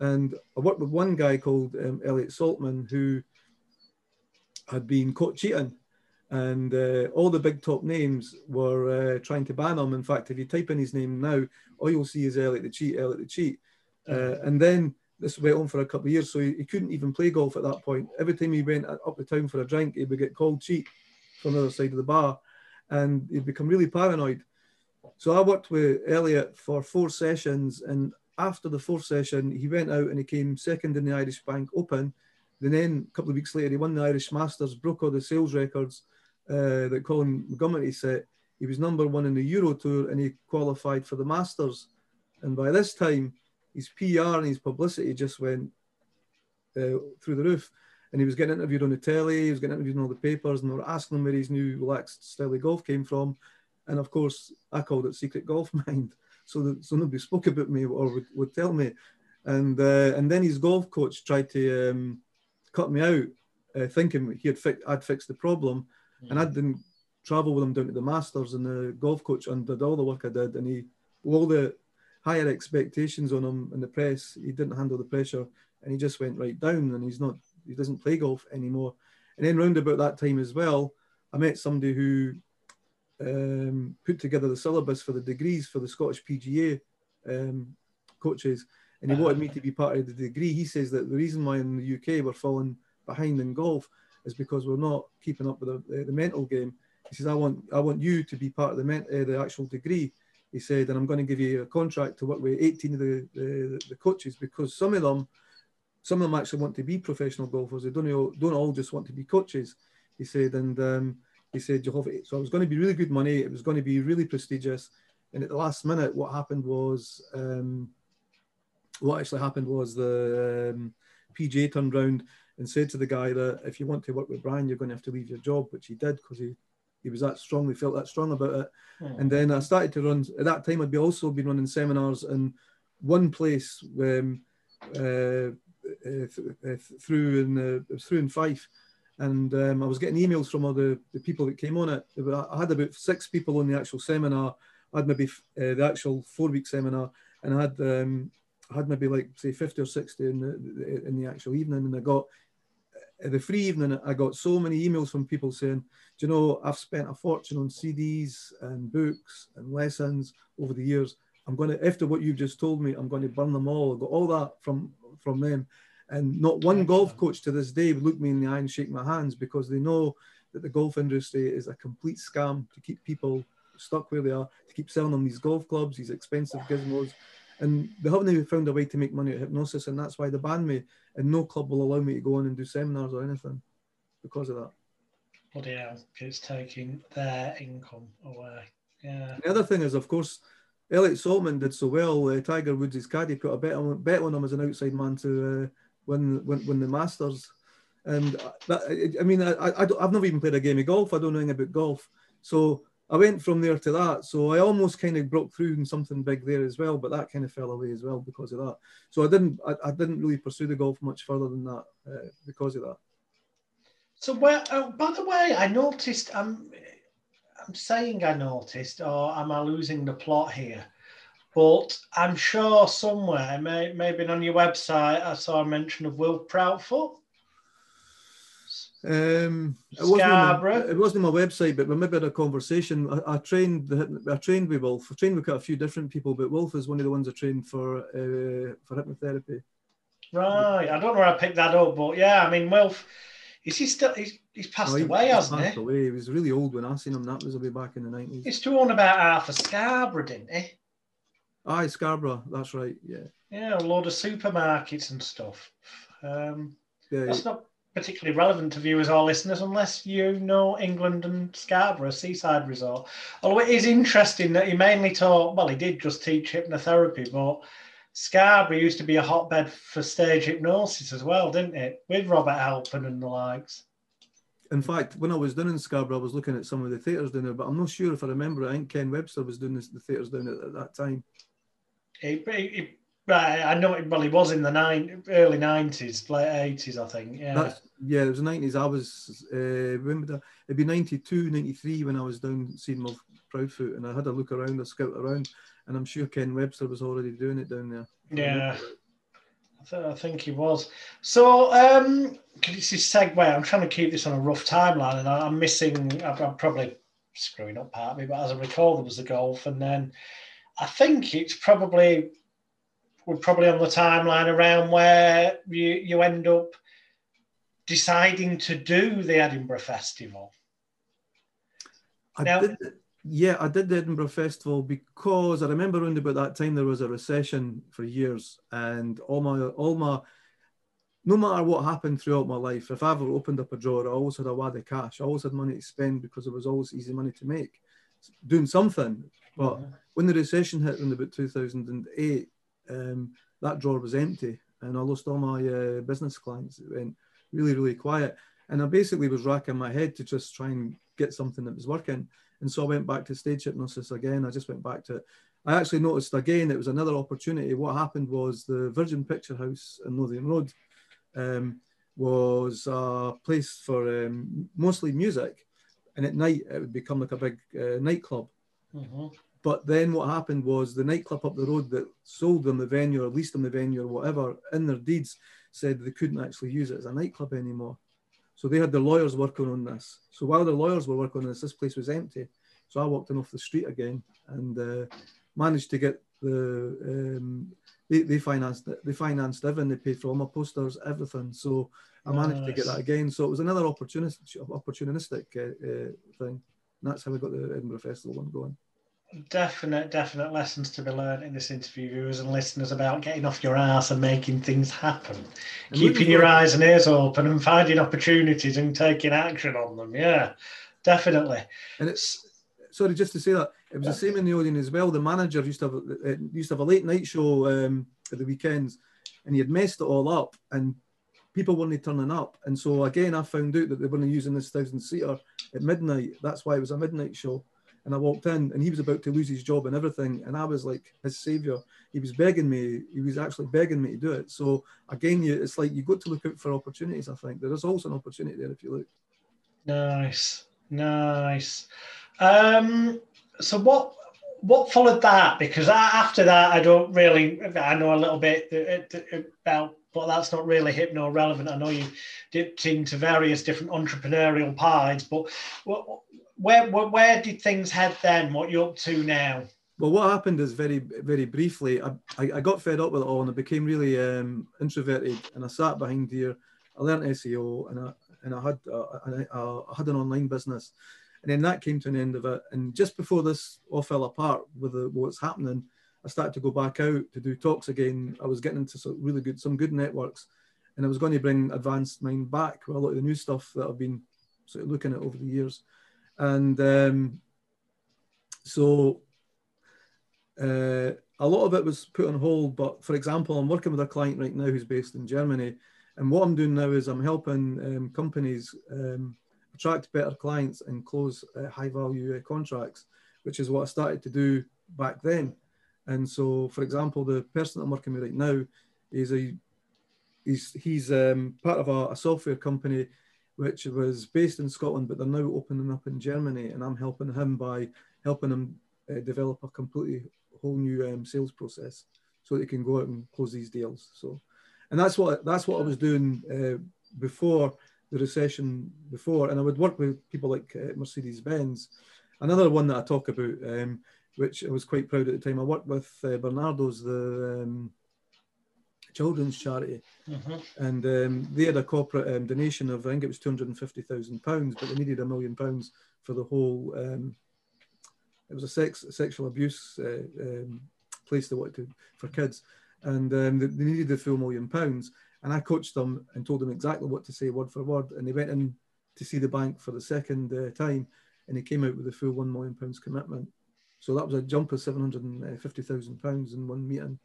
And I worked with one guy called um, Elliot Saltman who had been caught cheating. And uh, all the big top names were uh, trying to ban him. In fact, if you type in his name now, all you'll see is Elliot the Cheat, Elliot the Cheat. Uh, and then this went on for a couple of years, so he, he, couldn't even play golf at that point. Every time he went up the town for a drink, he would get called cheat from the other side of the bar, and he'd become really paranoid. So I worked with Elliot for four sessions, and after the fourth session, he went out and he came second in the Irish Bank Open. And then a couple of weeks later, he won the Irish Masters, broke all the sales records uh, that Colin Montgomerie set. He was number one in the Euro Tour, and he qualified for the Masters. And by this time, his PR and his publicity just went uh, through the roof. And he was getting interviewed on the telly, he was getting interviewed in all the papers, and they were asking him where his new relaxed style of golf came from. And of course, I called it Secret Golf Mind. So that so nobody spoke about me or would, would tell me. And uh, and then his golf coach tried to um, cut me out, uh, thinking he had fi- I'd fixed the problem, mm. and I didn't travel with him down to the Masters. And the golf coach undid all the work I did, and he all the higher expectations on him in the press. He didn't handle the pressure, and he just went right down. And he's not. He doesn't play golf anymore. And then round about that time as well, I met somebody who um, put together the syllabus for the degrees for the Scottish PGA um, coaches, and he wanted me to be part of the degree. He says that the reason why in the UK we're falling behind in golf is because we're not keeping up with the, the mental game. He says, "I want I want you to be part of the uh, the actual degree." He said, and I'm going to give you a contract to work with 18 of the, the, the, coaches because some of them, some of them actually want to be professional golfers. They don't all, don't all just want to be coaches. He said, and um, he said, it. So it was going to be really good money. It was going to be really prestigious. And at the last minute, what happened was, um, what actually happened was the um, PGA turned around and said to the guy that if you want to work with Brian, you're going to have to leave your job, which he did because he he was that strong. strongly felt that strong about it. Oh. And then I started to run. At that time, I'd be also been running seminars in one place um, uh, uh, uh through in uh, through in Fife, and um, I was getting emails from all the, the people that came on it. I had about six people on the actual seminar. I had maybe uh, the actual four week seminar, and I had um, I had maybe like say fifty or sixty in the in the actual evening, and I got the free evening, I got so many emails from people saying, "Do you know I've spent a fortune on CDs and books and lessons over the years. I'm going to after what you've just told me, I'm going to burn them all. I got all that from from them, and not one golf coach to this day would look me in the eye and shake my hands because they know that the golf industry is a complete scam to keep people stuck where they are, to keep selling them these golf clubs, these expensive gizmos." And they haven't even found a way to make money at hypnosis, and that's why they banned me. And no club will allow me to go on and do seminars or anything because of that. Bloody hell, it's taking their income away. Yeah. The other thing is, of course, Elliot Saltman did so well. Uh, Tiger Woods' caddy put a bet on, bet on him as an outside man to uh, win, win win the Masters. And that, I mean, I, I, I've never even played a game of golf. I don't know anything about golf. So I went from there to that. So I almost kind of broke through in something big there as well, but that kind of fell away as well because of that. So I didn't, I, I didn't really pursue the golf much further than that uh, because of that. So where, oh, by the way, I noticed. I'm, I'm saying I noticed, or am I losing the plot here? But I'm sure somewhere, may, maybe on your website, I saw a mention of Wilf Proudfoot. Um, it wasn't, my, it wasn't my website, but we maybe had a conversation. I, I trained I trained with Wilf. I trained with a few different people, but Wilf is one of the ones I trained for uh, for hypnotherapy. Right, I don't know where I picked that up, but yeah, I mean, Wilf, is he still? He's, he's passed he, away, hasn't passed he? Away. He was really old when I seen him. That was a way back in the nineties. He's to about half a Scarborough, didn't he? Aye, Scarborough. That's right. Yeah. Yeah, a load of supermarkets and stuff. Um, yeah, that's not particularly relevant to viewers or listeners unless you know England and Scarborough, seaside resort. Although it is interesting that he mainly taught, well, he did just teach hypnotherapy, but Scarborough used to be a hotbed for stage hypnosis as well, didn't it? With Robert Halpern and the likes. In fact, when I was down in Scarborough, I was looking at some of the theatres down there, but I'm not sure if I remember. I think Ken Webster was doing this, the theatres down at, at that time. He, he, right, I know. It, Well, he was in the nine, early nineties, late eighties, I think. Yeah, That's, yeah, it was the nineties. I was uh, remember it'd be 92, 93 when I was down seeing my Proudfoot, and I had a look around, a scout around, and I'm sure Ken Webster was already doing it down there. Yeah. I, th- I think he was. So, um, can you see segue? I'm trying to keep this on a rough timeline, and I- I'm missing. I'm, I'm probably screwing up part of me, but as I recall, there was the golf, and then I think it's probably we're probably on the timeline around where you you end up deciding to do the Edinburgh Festival. I Now- did, yeah, I did the Edinburgh Festival because I remember around about that time there was a recession for years, and all my all my no matter what happened throughout my life, if I ever opened up a drawer, I always had a wad of cash. I always had money to spend because it was always easy money to make, doing something. But mm-hmm. when the recession hit in about 2008, um, that drawer was empty, and I lost all my uh, business clients. It went really, really quiet, and I basically was racking my head to just try and get something that was working. And so I went back to stage hypnosis again. I just went back to it. I actually noticed again it was another opportunity. What happened was the Virgin Picture House in Lothian Road um, was a place for um, mostly music, and at night it would become like a big uh, nightclub. Mhm. But then what happened was the nightclub up the road that sold them the venue or leased them the venue or whatever in their deeds said they couldn't actually use it as a nightclub anymore. So they had their lawyers working on this. So while the lawyers were working on this, this place was empty. So I walked in off the street again and uh, managed to get the um, they, they financed it. They financed everything. They paid for all my posters, everything. So I managed to get that again. So it was another opportunistic opportunistic uh, uh, thing. And that's how we got the Edinburgh Festival one going. Definite, definite lessons to be learned in this interview, viewers and listeners, about getting off your ass and making things happen, And keeping your eyes and ears open, and finding opportunities and taking action on them. Yeah, definitely. And it's sorry, just to say that it was the same in the audience as well. The manager used to have uh, used to have a late night show um, at the weekends, and he had messed it all up, and people weren't turning up. And so again, I found out that they weren't using this thousand seater at midnight. That's why it was a midnight show. And I walked in, and he was about to lose his job and everything, and I was like his savior. He was begging me. He was actually begging me to do it. So again, you, it's like you got to look out for opportunities. I think there is also an opportunity there if you look. Nice, nice. Um, so what what followed that? Because after that, I don't really. I know a little bit about, but that's not really hypno relevant. I know you dipped into various different entrepreneurial pies, but wh- where where, where did things head then? What you up to now? Well, what happened is very, very briefly, I, I, got fed up with it all and I became really um, introverted. And I sat behind here. I learned SEO and I and I had uh, I, I had an online business, and then that came to an end of it. And just before this all fell apart with the, what's happening, I started to go back out to do talks again. I was getting into some really good, some good networks, and I was going to bring Advanced Mind back with a lot of the new stuff that I've been sort of looking at over the years, and um, so uh, a lot of it was put on hold. But for example, I'm working with a client right now who's based in Germany, and what I'm doing now is I'm helping um, companies um, attract better clients and close uh, high value uh, contracts, which is what I started to do back then. And so, for example, the person I'm working with right now is a he's he's um, part of a, a software company which was based in Scotland, but they're now opening up in Germany, and I'm helping him by helping him uh, develop a completely whole new um, sales process so they can go out and close these deals. So, and that's what that's what I was doing uh, before the recession before, and I would work with people like uh, Mercedes Benz. Another one that I talk about, um, which I was quite proud at the time. I worked with uh, Barnardo's, the um, children's charity, Mhm. and um, they had a corporate um, donation of I think it was two hundred and fifty thousand pounds, but they needed a million pounds for the whole. Um, it was a sex sexual abuse uh, um, place they wanted to, for kids, and um, they, they needed the full million pounds. And I coached them and told them exactly what to say word for word. And they went in to see the bank for the second uh, time and they came out with a full £1 million commitment. So that was a jump of £750,000 in one meeting.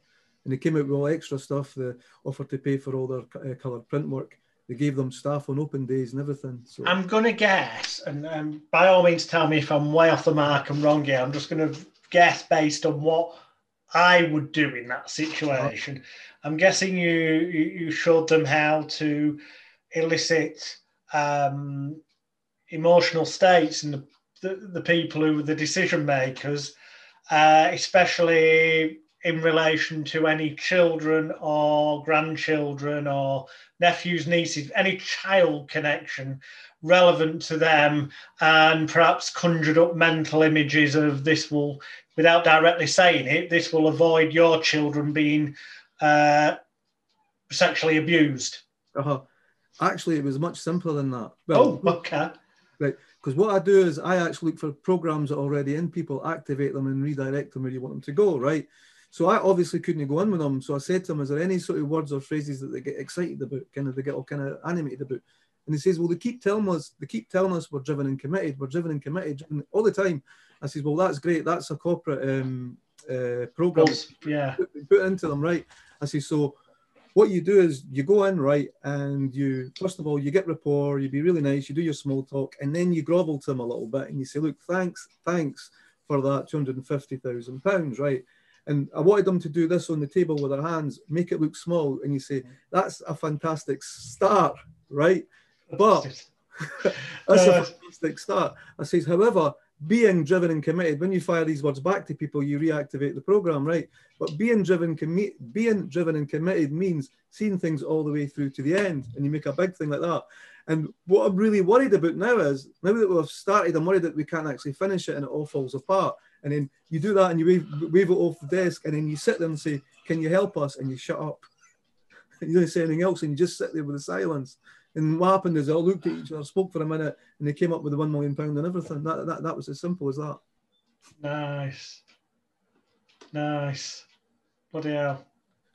And they came out with all extra stuff, the offer to pay for all their uh, coloured print work. They gave them staff on open days and everything. So I'm going to guess, and um, by all means, tell me if I'm way off the mark and wrong here. I'm just going to guess based on what I would do in that situation. Uh-huh. I'm guessing you, you, you showed them how to elicit um, emotional states in the, the, the, people who were the decision makers, uh, especially in relation to any children or grandchildren or nephews, nieces, any child connection relevant to them, and perhaps conjured up mental images of this will, without directly saying it, this will avoid your children being uh, sexually abused. Uh-huh. Actually, it was much simpler than that. Well, oh, okay. Right. Because what I do is I actually look for programs that are already in people, activate them and redirect them where you want them to go, right? So I obviously couldn't go in with them. So I said to them, is there any sort of words or phrases that they get excited about, kind of they get all kind of animated about? And he says, well, they keep telling us, they keep telling us we're driven and committed, we're driven and committed and all the time. I says, well, that's great. That's a corporate um, uh, program. Yeah. Put, put into them, right? I say, so what you do is you go in right and you first of all you get rapport you be really nice you do your small talk and then you grovel to them a little bit and you say look thanks thanks for that 250,000 pounds right and I wanted them to do this on the table with their hands make it look small. And you say mm-hmm. that's a fantastic start right? But that's a fantastic start. I says however being driven and committed when you fire these words back to people you reactivate the program right? But being driven commi- being driven and committed means seeing things all the way through to the end and you make a big thing like that. And what i'm really worried about now is now that we've started i'm worried that we can't actually finish it and it all falls apart and then you do that and you wave, wave it off the desk and then you sit there and say can you help us and you shut up you don't say anything else and you just sit there with the silence and what happened is they all looked at each other, spoke for a minute, and they came up with the one million pound and everything. That, that that was as simple as that. Nice, nice, bloody hell.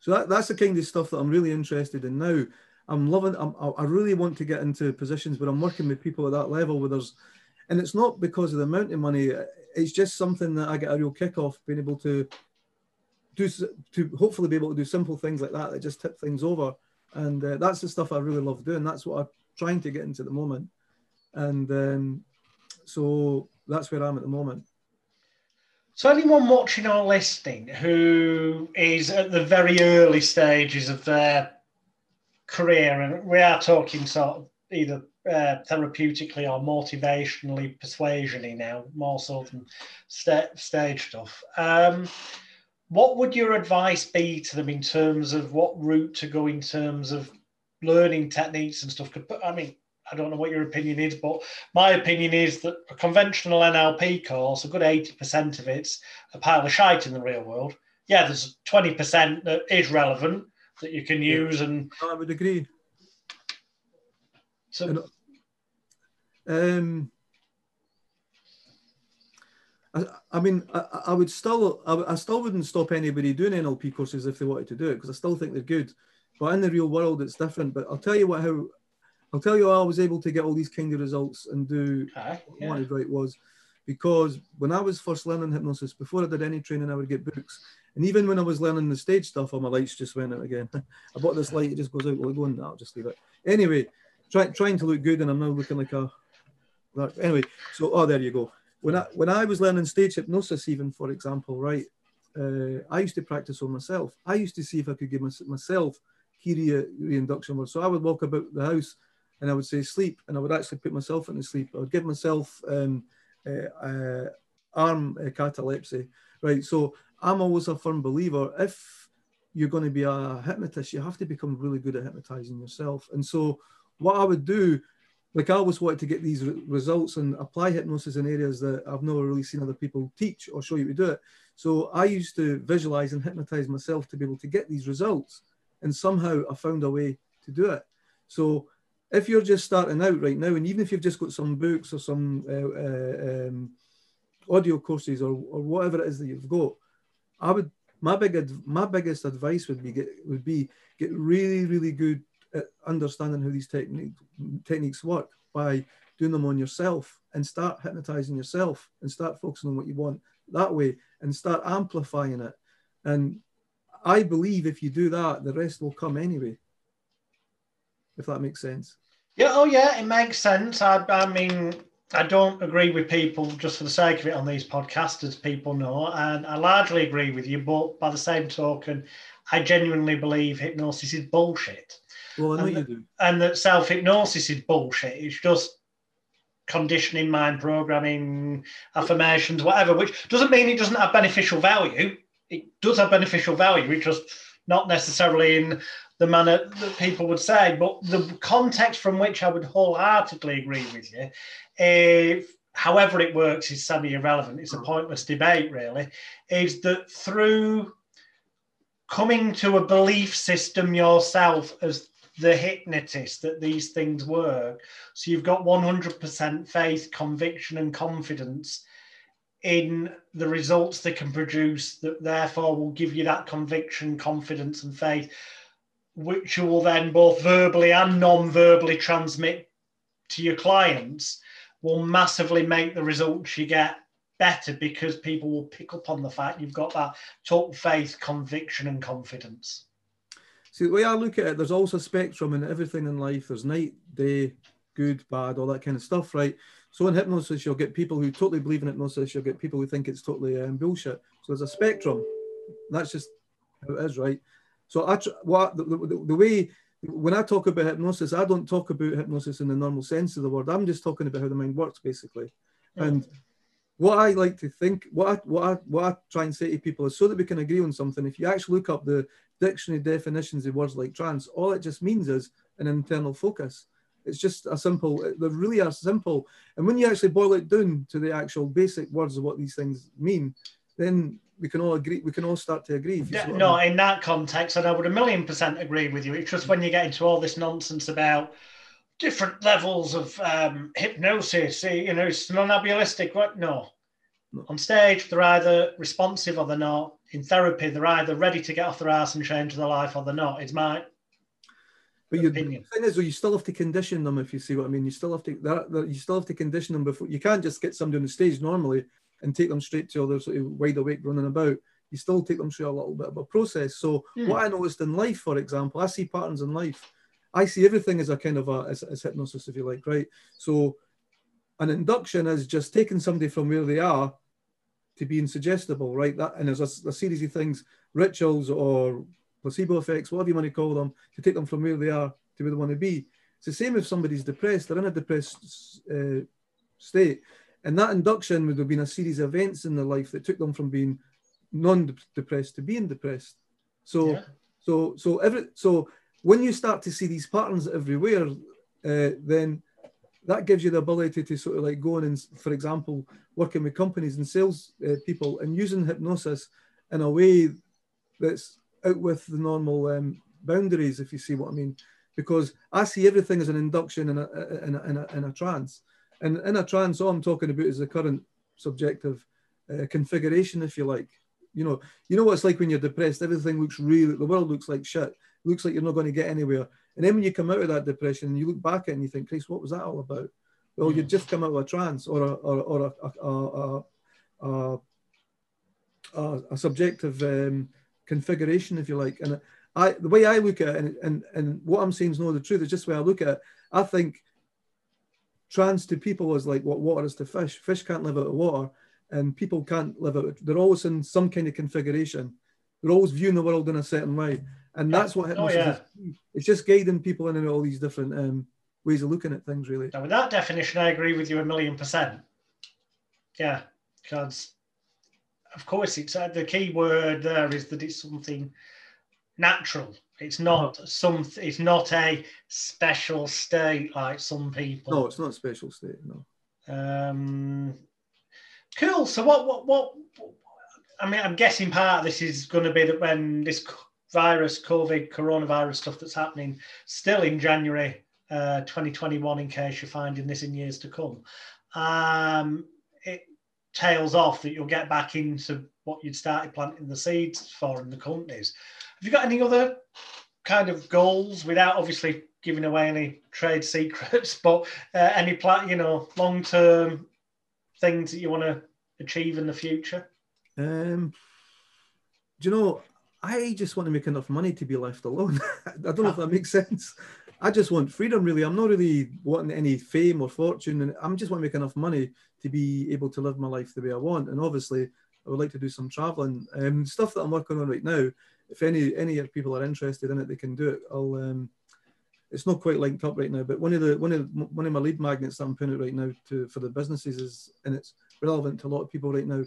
So that, that's the kind of stuff that I'm really interested in now. I'm loving. I'm, I really want to get into positions where I'm working with people at that level where there's, and it's not because of the amount of money. It's just something that I get a real kick off being able to do to hopefully be able to do simple things like that that just tip things over and uh, that's the stuff I really love doing. That's what I'm trying to get into at the moment, and um, so that's where I'm at the moment. So, anyone watching or listening who is at the very early stages of their career, and we are talking sort of either uh, therapeutically or motivationally, persuasionally now, more so than st- stage stuff. Um, what would your advice be to them in terms of what route to go in terms of learning techniques and stuff? I mean, I don't know what your opinion is, but my opinion is that a conventional NLP course, a good 80% of it's a pile of shite in the real world. Yeah, there's 20% that is relevant that you can use. And I would agree. So, um, I, I mean, I, I, would still, I, I, still wouldn't stop anybody doing NLP courses if they wanted to do it because I still think they're good. But in the real world, it's different. But I'll tell you what, how I'll tell you how I was able to get all these kind of results and do okay, yeah. what I right was because when I was first learning hypnosis, before I did any training, I would get books. And even when I was learning the stage stuff, all my lights just went out again. I bought this light, it just goes out. Well, go on, I'll just leave it. Anyway, try, trying to look good, and I'm now looking like a. Anyway, so oh, there you go when I when I was learning stage hypnosis, even for example, right, uh, I used to practice on myself. I used to see if I could give my, myself re- reinduction words. So I would walk about the house and I would say sleep, and I would actually put myself into sleep. I would give myself um, uh, uh, arm uh, catalepsy, right? So I'm always a firm believer if you're going to be a hypnotist, you have to become really good at hypnotizing yourself. And so what I would do like I always wanted to get these re- results and apply hypnosis in areas that I've never really seen other people teach or show you to do it. So I used to visualize and hypnotize myself to be able to get these results. And somehow I found a way to do it. So if you're just starting out right now, and even if you've just got some books or some uh, uh, um, audio courses or, or whatever it is that you've got, I would my big my biggest advice would be get would be get really really good Uh, understanding how these technique, techniques work by doing them on yourself and start hypnotizing yourself and start focusing on what you want that way and start amplifying it. And I believe if you do that, the rest will come anyway. If that makes sense. Yeah, oh yeah, it makes sense. I, I mean, I don't agree with people just for the sake of it on these podcasts, as people know, and I largely agree with you. But by the same token, I genuinely believe hypnosis is bullshit. Well, I know and. And that self hypnosis is bullshit. It's just conditioning, mind programming, affirmations, whatever, which doesn't mean it doesn't have beneficial value. It does have beneficial value. It's just not necessarily in the manner that people would say. But the context from which I would wholeheartedly agree with you, if however it works is semi-irrelevant, it's a mm. pointless debate, really, is that through coming to a belief system yourself as the hypnotist that these things work. So you've got 100% faith, conviction, and confidence in the results they can produce that therefore will give you that conviction, confidence, and faith, which you will then both verbally and non verbally transmit to your clients, will massively make the results you get better because people will pick up on the fact you've got that total faith, conviction, and confidence. See, the way I look at it, there's also a spectrum in everything in life. There's night, day, good, bad, all that kind of stuff, right? So in hypnosis, you'll get people who totally believe in hypnosis. You'll get people who think it's totally um, bullshit. So there's a spectrum. That's just how it is, right? So I, what the, the, the way when I talk about hypnosis, I don't talk about hypnosis in the normal sense of the word. I'm just talking about how the mind works, basically. And what I like to think, what I, what I, what I try and say to people is so that we can agree on something. If you actually look up the dictionary definitions of words like trance, all it just means is an internal focus. It's just a simple, they really are simple. And when you actually boil it down to the actual basic words of what these things mean, then we can all agree, we can all start to agree. No, I mean. in that context, and I would a million percent agree with you. It's just when you get into all this nonsense about different levels of um, hypnosis, you know, it's non-abulistic. What? No. On stage, they're either responsive or they're not in therapy, they're either ready to get off their ass and change their life or they're not. It's my but you, the thing is, well, you still have to condition them. If you see what I mean, you still have to that, that, you still have to condition them before you can't just get somebody on the stage normally and take them straight to other sort of wide awake running about. You still take them through a little bit of a process. So hmm. what I noticed in life, for example, I see patterns in life. I see everything as a kind of a as, as hypnosis, if you like, right? So an induction is just taking somebody from where they are to being suggestible, right? That and there's a, a, series of things, rituals or placebo effects, whatever you want to call them, to take them from where they are to where they want to be. It's the same if somebody's depressed; they're in a depressed uh, state, and that induction would have been a series of events in their life that took them from being non-depressed to being depressed. So, yeah. so, so every so when you start to see these patterns everywhere, uh, then that gives you the ability to sort of like go in and, for example, working with companies and sales uh, people and using hypnosis in a way that's out with the normal um, boundaries, if you see what I mean. Because I see everything as an induction in a, in a, in a, in a trance. And in a trance, all I'm talking about is the current subjective uh, configuration, if you like. You know, you know what it's like when you're depressed. Everything looks really, the world looks like shit. Looks like you're not going to get anywhere. And then when you come out of that depression and you look back at it and you think, Christ, what was that all about? Well, you just come out of a trance or a, or, or a, a, a, a subjective um, configuration, if you like. And I, the way I look at it, and, and, and what I'm saying is no, the truth is just the way I look at it. I think trance to people is like what water is to fish. Fish can't live out of water, and people can't live out. They're always in some kind of configuration. They're always viewing the world in a certain way and that's what hypnosis oh, yeah. is. It's just guiding people in all these different um, ways of looking at things, really. Now, with that definition, I agree with you a million percent. Yeah, because of course, it's uh, the key word there is that it's something natural. It's not uh-huh. some. It's not a special state like some people. No, it's not a special state. No. Um, cool. So what? What? What? I mean, I'm guessing part of this is going to be that when this virus, COVID, coronavirus stuff that's happening still in January uh, 2021, in case you're finding this in years to come. Um, it tails off that you'll get back into what you'd started planting the seeds for in the companies. Have you got any other kind of goals without obviously giving away any trade secrets, but uh, any plan, you know, long term things that you want to achieve in the future? Um, do you know? I just want to make enough money to be left alone. I don't know if that makes sense. I just want freedom, really. I'm not really wanting any fame or fortune, and I'm just want to make enough money to be able to live my life the way I want. And obviously, I would like to do some traveling. Um, stuff that I'm working on right now. If any any people are interested in it, they can do it. I'll. Um, it's not quite linked up right now, but one of the one of one of my lead magnets that I'm putting out right now to for the businesses is, and it's relevant to a lot of people right now,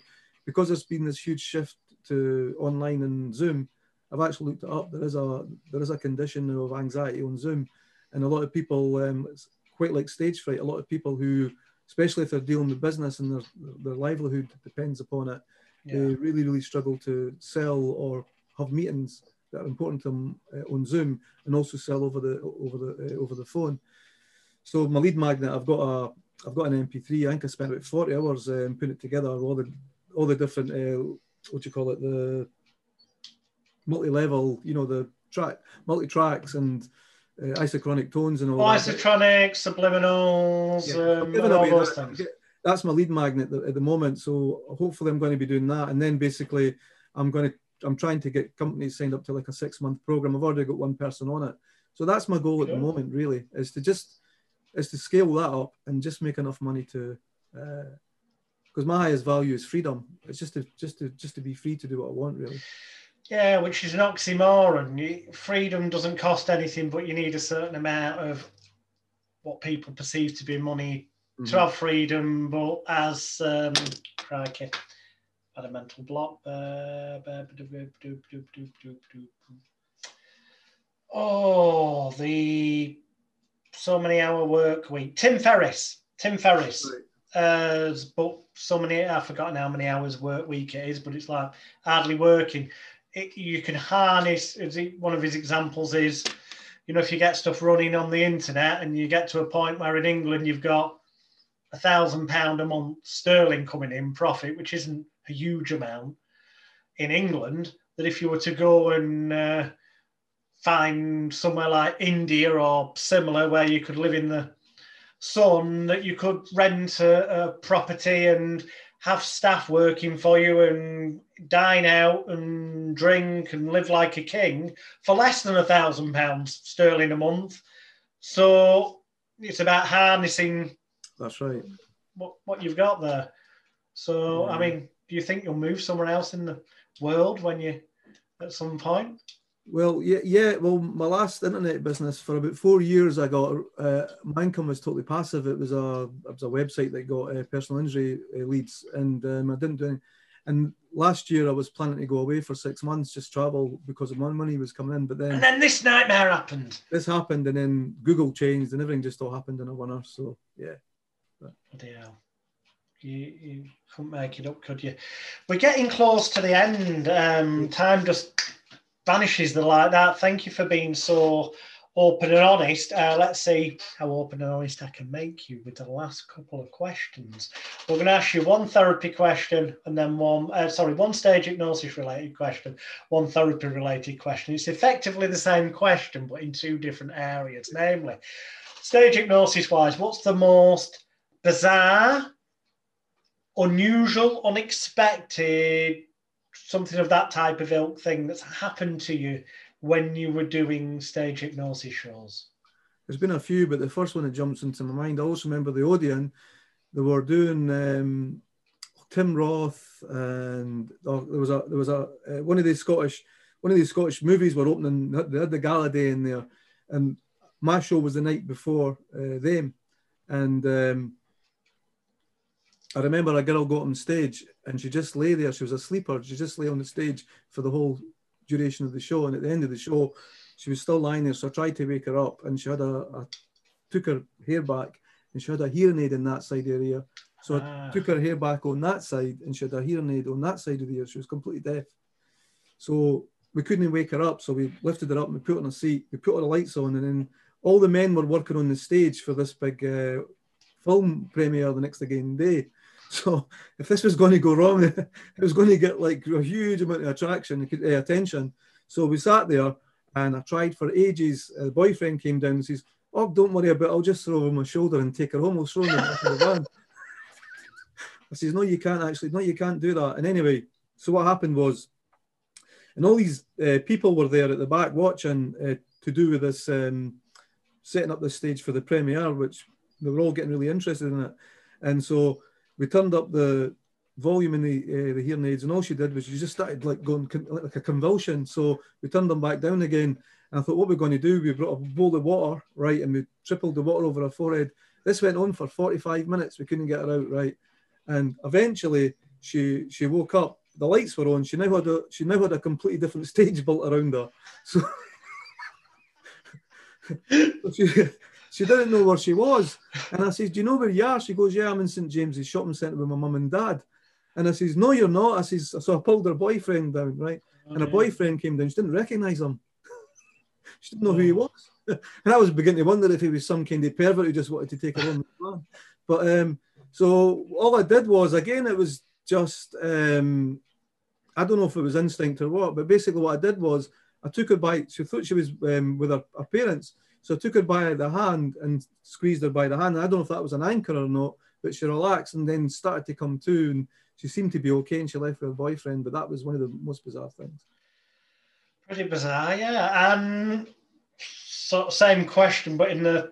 because there's been this huge shift to online and Zoom. I've actually looked it up. There is a there is a condition of anxiety on Zoom, and a lot of people, um, it's quite like stage fright. A lot of people who, especially if they're dealing with business and their their livelihood depends upon it, yeah. they really really struggle to sell or have meetings that are important to them uh, on Zoom, and also sell over the over the uh, over the phone. So my lead magnet, I've got a I've got an MP3. I think I spent about 40 hours um, putting it together, all the all the different uh, what do you call it, the multi-level, you know, the track multi-tracks and uh, isochronic tones and all. Oh, that. isotronic, subliminals, yeah. um, all those that, things. That's my lead magnet at the moment. So hopefully, I'm going to be doing that, and then basically, I'm going to I'm trying to get companies signed up to like a six month program. I've already got one person on it, so that's my goal at the moment. Really, is to just is to scale that up and just make enough money to. Because my highest value is freedom. It's just to just to just to be free to do what I want, really. Yeah, which is an oxymoron. Freedom doesn't cost anything, but you need a certain amount of what people perceive to be money mm-hmm. to have freedom. But as um, crikey, had a mental block. Oh, the so many hour work week. Tim Ferriss. Tim Ferriss. Uh, but so many, I've forgotten how many hours work week it is, but it's like hardly working it, you can harness. One of his examples is, you know, if you get stuff running on the internet and you get to a point where in England you've got a thousand pound a month sterling coming in profit, which isn't a huge amount in England, that if you were to go and uh, find somewhere like India or similar where you could live in the sun, that you could rent a, a property and have staff working for you and dine out and drink and live like a king for less than a thousand pounds sterling a month. So it's about harnessing. That's right. What what you've got there. So yeah. I mean, do you think you'll move somewhere else in the world when you at some point? Well, yeah, yeah. Well, my last internet business for about four years, I got uh, my income was totally passive. It was a it was a website that got uh, personal injury uh, leads, and um, I didn't do any. And last year, I was planning to go away for six months, just travel because of my money was coming in. But then, and then this nightmare happened. This happened, and then Google changed, and everything just all happened in a winner. So yeah. But, yeah. You, you couldn't make it up, could you? We're getting close to the end. Um, time just vanishes the like that. Thank you for being so open and honest. Uh, let's see how open and honest I can make you with the last couple of questions. We're going to ask you one therapy question and then one, uh, sorry, one stage hypnosis related question, one therapy related question. It's effectively the same question, but in two different areas. Namely, stage hypnosis wise, what's the most bizarre, unusual, unexpected, something of that type of ilk thing that's happened to you when you were doing stage hypnosis shows? There's been a few, but the first one that jumps into my mind, I also remember the Odeon. They were doing um, Tim Roth, and oh, there was a there was a uh, one of these Scottish one of these Scottish movies were opening. They had the gala day in there, and my show was the night before uh, them, and um, I remember a girl got on stage and she just lay there. She was a sleeper. She just lay on the stage for the whole duration of the show. And at the end of the show, she was still lying there. So I tried to wake her up and she had a, a took her hair back and she had a hearing aid in that side area. So ah. I took her hair back on that side and she had a hearing aid on that side of the ear. She was completely deaf. So we couldn't wake her up. So we lifted her up and we put her on a seat. We put all the lights on and then all the men were working on the stage for this big uh, film premiere the next again day. So if this was going to go wrong, it was going to get like a huge amount of attraction, uh, attention. So we sat there And I tried for ages. A boyfriend came down and says, "Oh, don't worry about. it. I'll just throw her over my shoulder and take her home. We'll throw her in the van." I says, "No, you can't actually. No, you can't do that." And anyway, so what happened was, and all these uh, people were there at the back watching uh, to do with this um, setting up the stage for the premiere, which they were all getting really interested in it. And so we turned up the volume in the uh, the hearing aids, and all she did was she just started like going like a convulsion. So we turned them back down again. And I thought, what we're going to do? We brought a bowl of water, right, and we tripled the water over her forehead. This went on for 45 minutes. We couldn't get her out, right, and eventually she she woke up. The lights were on. She now had a she now had a completely different stage built around her. So she, she didn't know where she was. And I says, Do you know where you are? She goes, Yeah, I'm in St. James's shopping centre with my mum and dad. And I says, No, you're not. I says, So I pulled her boyfriend down, right? And her boyfriend came down. She didn't recognize him. she didn't know who he was. and I was beginning to wonder if he was some kind of pervert who just wanted to take her home. But um, so all I did was, again, it was just, um, I don't know if it was instinct or what, but basically what I did was I took her by, she thought she was um, with her, her, parents. So I took her by the hand and squeezed her by the hand. I don't know if that was an anchor or not, but she relaxed and then started to come to and she seemed to be okay and she left with her boyfriend. But that was one of the most bizarre things. Pretty bizarre, yeah. Um, so same question, but in the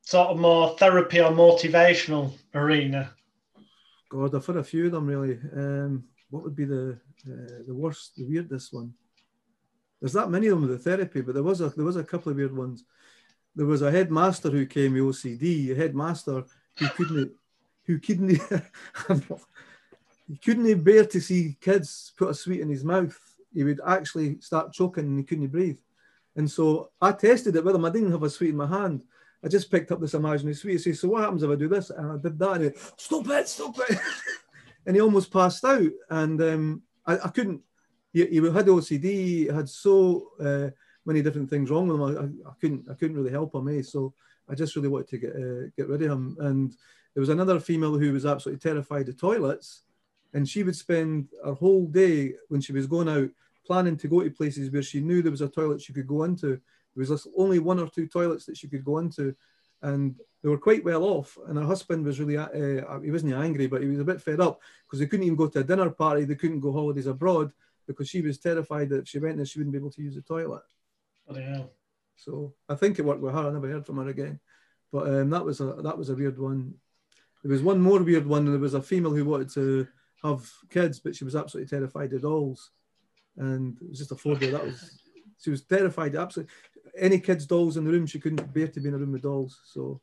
sort of more therapy or motivational arena. God, I've had a few of them really. Um, what would be the uh, the worst, the weirdest one? There's that many of them with the therapy, but there was a there was a couple of weird ones. There was a headmaster who came with OCD, a headmaster who couldn't who couldn't he couldn't bear to see kids put a sweet in his mouth. He would actually start choking and he couldn't breathe. And so I tested it with him. I didn't have a sweet in my hand. I just picked up this imaginary sweet. He says, So what happens if I do this? And I did that. And he, stop it, stop it. and he almost passed out. And um, I, I couldn't he, had OCD, had so uh, many different things wrong with him. I, I, couldn't I couldn't really help him, eh? So I just really wanted to get uh, get rid of him. And there was another female who was absolutely terrified of toilets, and she would spend her whole day when she was going out planning to go to places where she knew there was a toilet she could go into. There was only one or two toilets that she could go into, and they were quite well off. And her husband was really, uh, he wasn't angry, but he was a bit fed up because they couldn't even go to a dinner party, they couldn't go holidays abroad because she was terrified that if she went there, she wouldn't be able to use the toilet. Bloody hell. So I think it worked with her. I never heard from her again. But um, that was a that was a weird one. There was one more weird one. There was a female who wanted to have kids, but she was absolutely terrified of dolls, and it was just a phobia. That was she was terrified. Absolutely, any kids' dolls in the room, she couldn't bear to be in a room with dolls. So,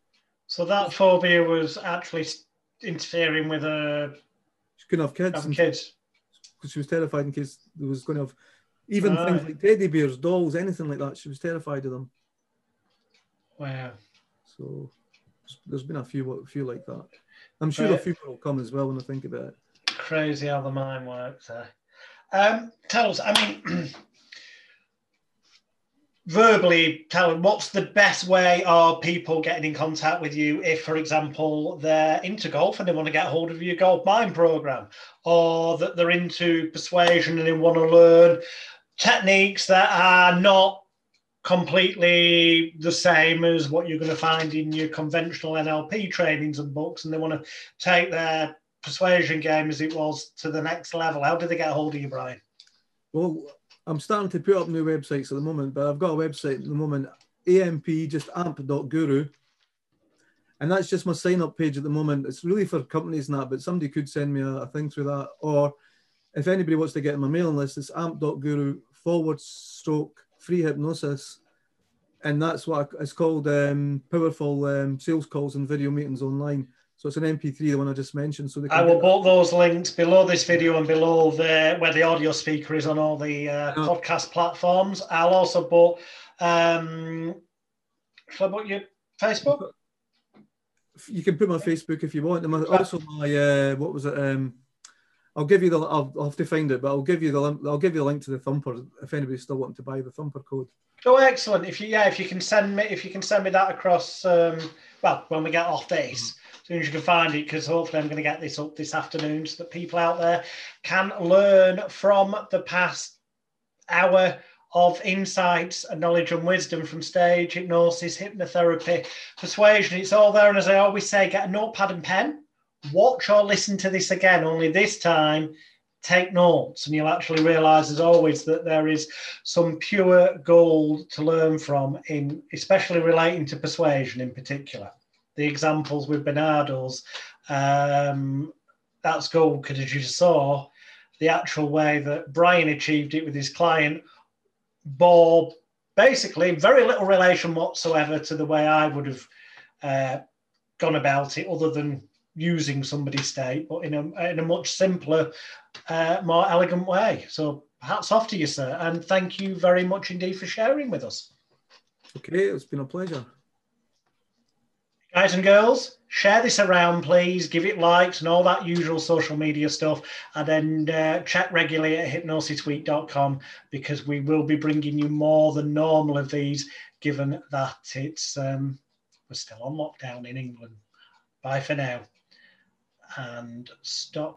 so that phobia was actually interfering with her. She couldn't have kids. Having kids because she was terrified in case there was going to have even things like teddy bears, dolls, anything like that. She was terrified of them. Wow. So there's been a few, a few like that. I'm sure right. a few will come as well when I think about it. Crazy how the mind works. Eh? Um, tell us, I mean, verbally them what's the best way are people getting in contact with you. If for example they're into golf and they want to get hold of your golf mind program or that they're into persuasion and they want to learn techniques that are not completely the same as what you're going to find in your conventional NLP trainings and books and they want to take their persuasion game as it was to the next level. How did they get hold of you Brian well I'm starting to put up new websites at the moment, but I've got a website at the moment, AMP, just amp.guru. And that's just my sign up page at the moment. It's really for companies and that, but somebody could send me a, a thing through that. Or if anybody wants to get on my mailing list, it's amp.guru forward stroke free hypnosis. And that's what it's called um, powerful um, sales calls and video meetings online. So it's an MP3, the one I just mentioned. So I will put those links below this video and below the where the audio speaker is on all the uh, podcast platforms. I'll also put. Um, shall I put your Facebook? You can put my Facebook if you want. And also my uh, what was it? Um, I'll give you the. I'll, I'll, have to find it, but I'll give you the. I'll give you a link to the Thumper if anybody's still wanting to buy the Thumper code. Oh, excellent! If you yeah, if you can send me if you can send me that across. Um, well, when we get off this soon as you can find it, because hopefully I'm going to get this up this afternoon so that people out there can learn from the past hour of insights and knowledge and wisdom from stage, hypnosis, hypnotherapy, persuasion. It's all there. And as I always say, get a notepad and pen, watch or listen to this again, only this time take notes and you'll actually realize as always that there is some pure gold to learn from in especially relating to persuasion in particular the examples with Barnardo's um, that's gold because as you saw the actual way that brian achieved it with his client bore basically very little relation whatsoever to the way i would have uh, gone about it other than using somebody's state, but in a, in a much simpler, uh, more elegant way. So hats off to you, sir. And thank you very much indeed for sharing with us. Okay, it's been a pleasure. Guys and girls, share this around, please. Give it likes and all that usual social media stuff. And then uh, check regularly at hypnosisweek.com because we will be bringing you more than normal of these, given that it's um, we're still on lockdown in England. Bye for now and stop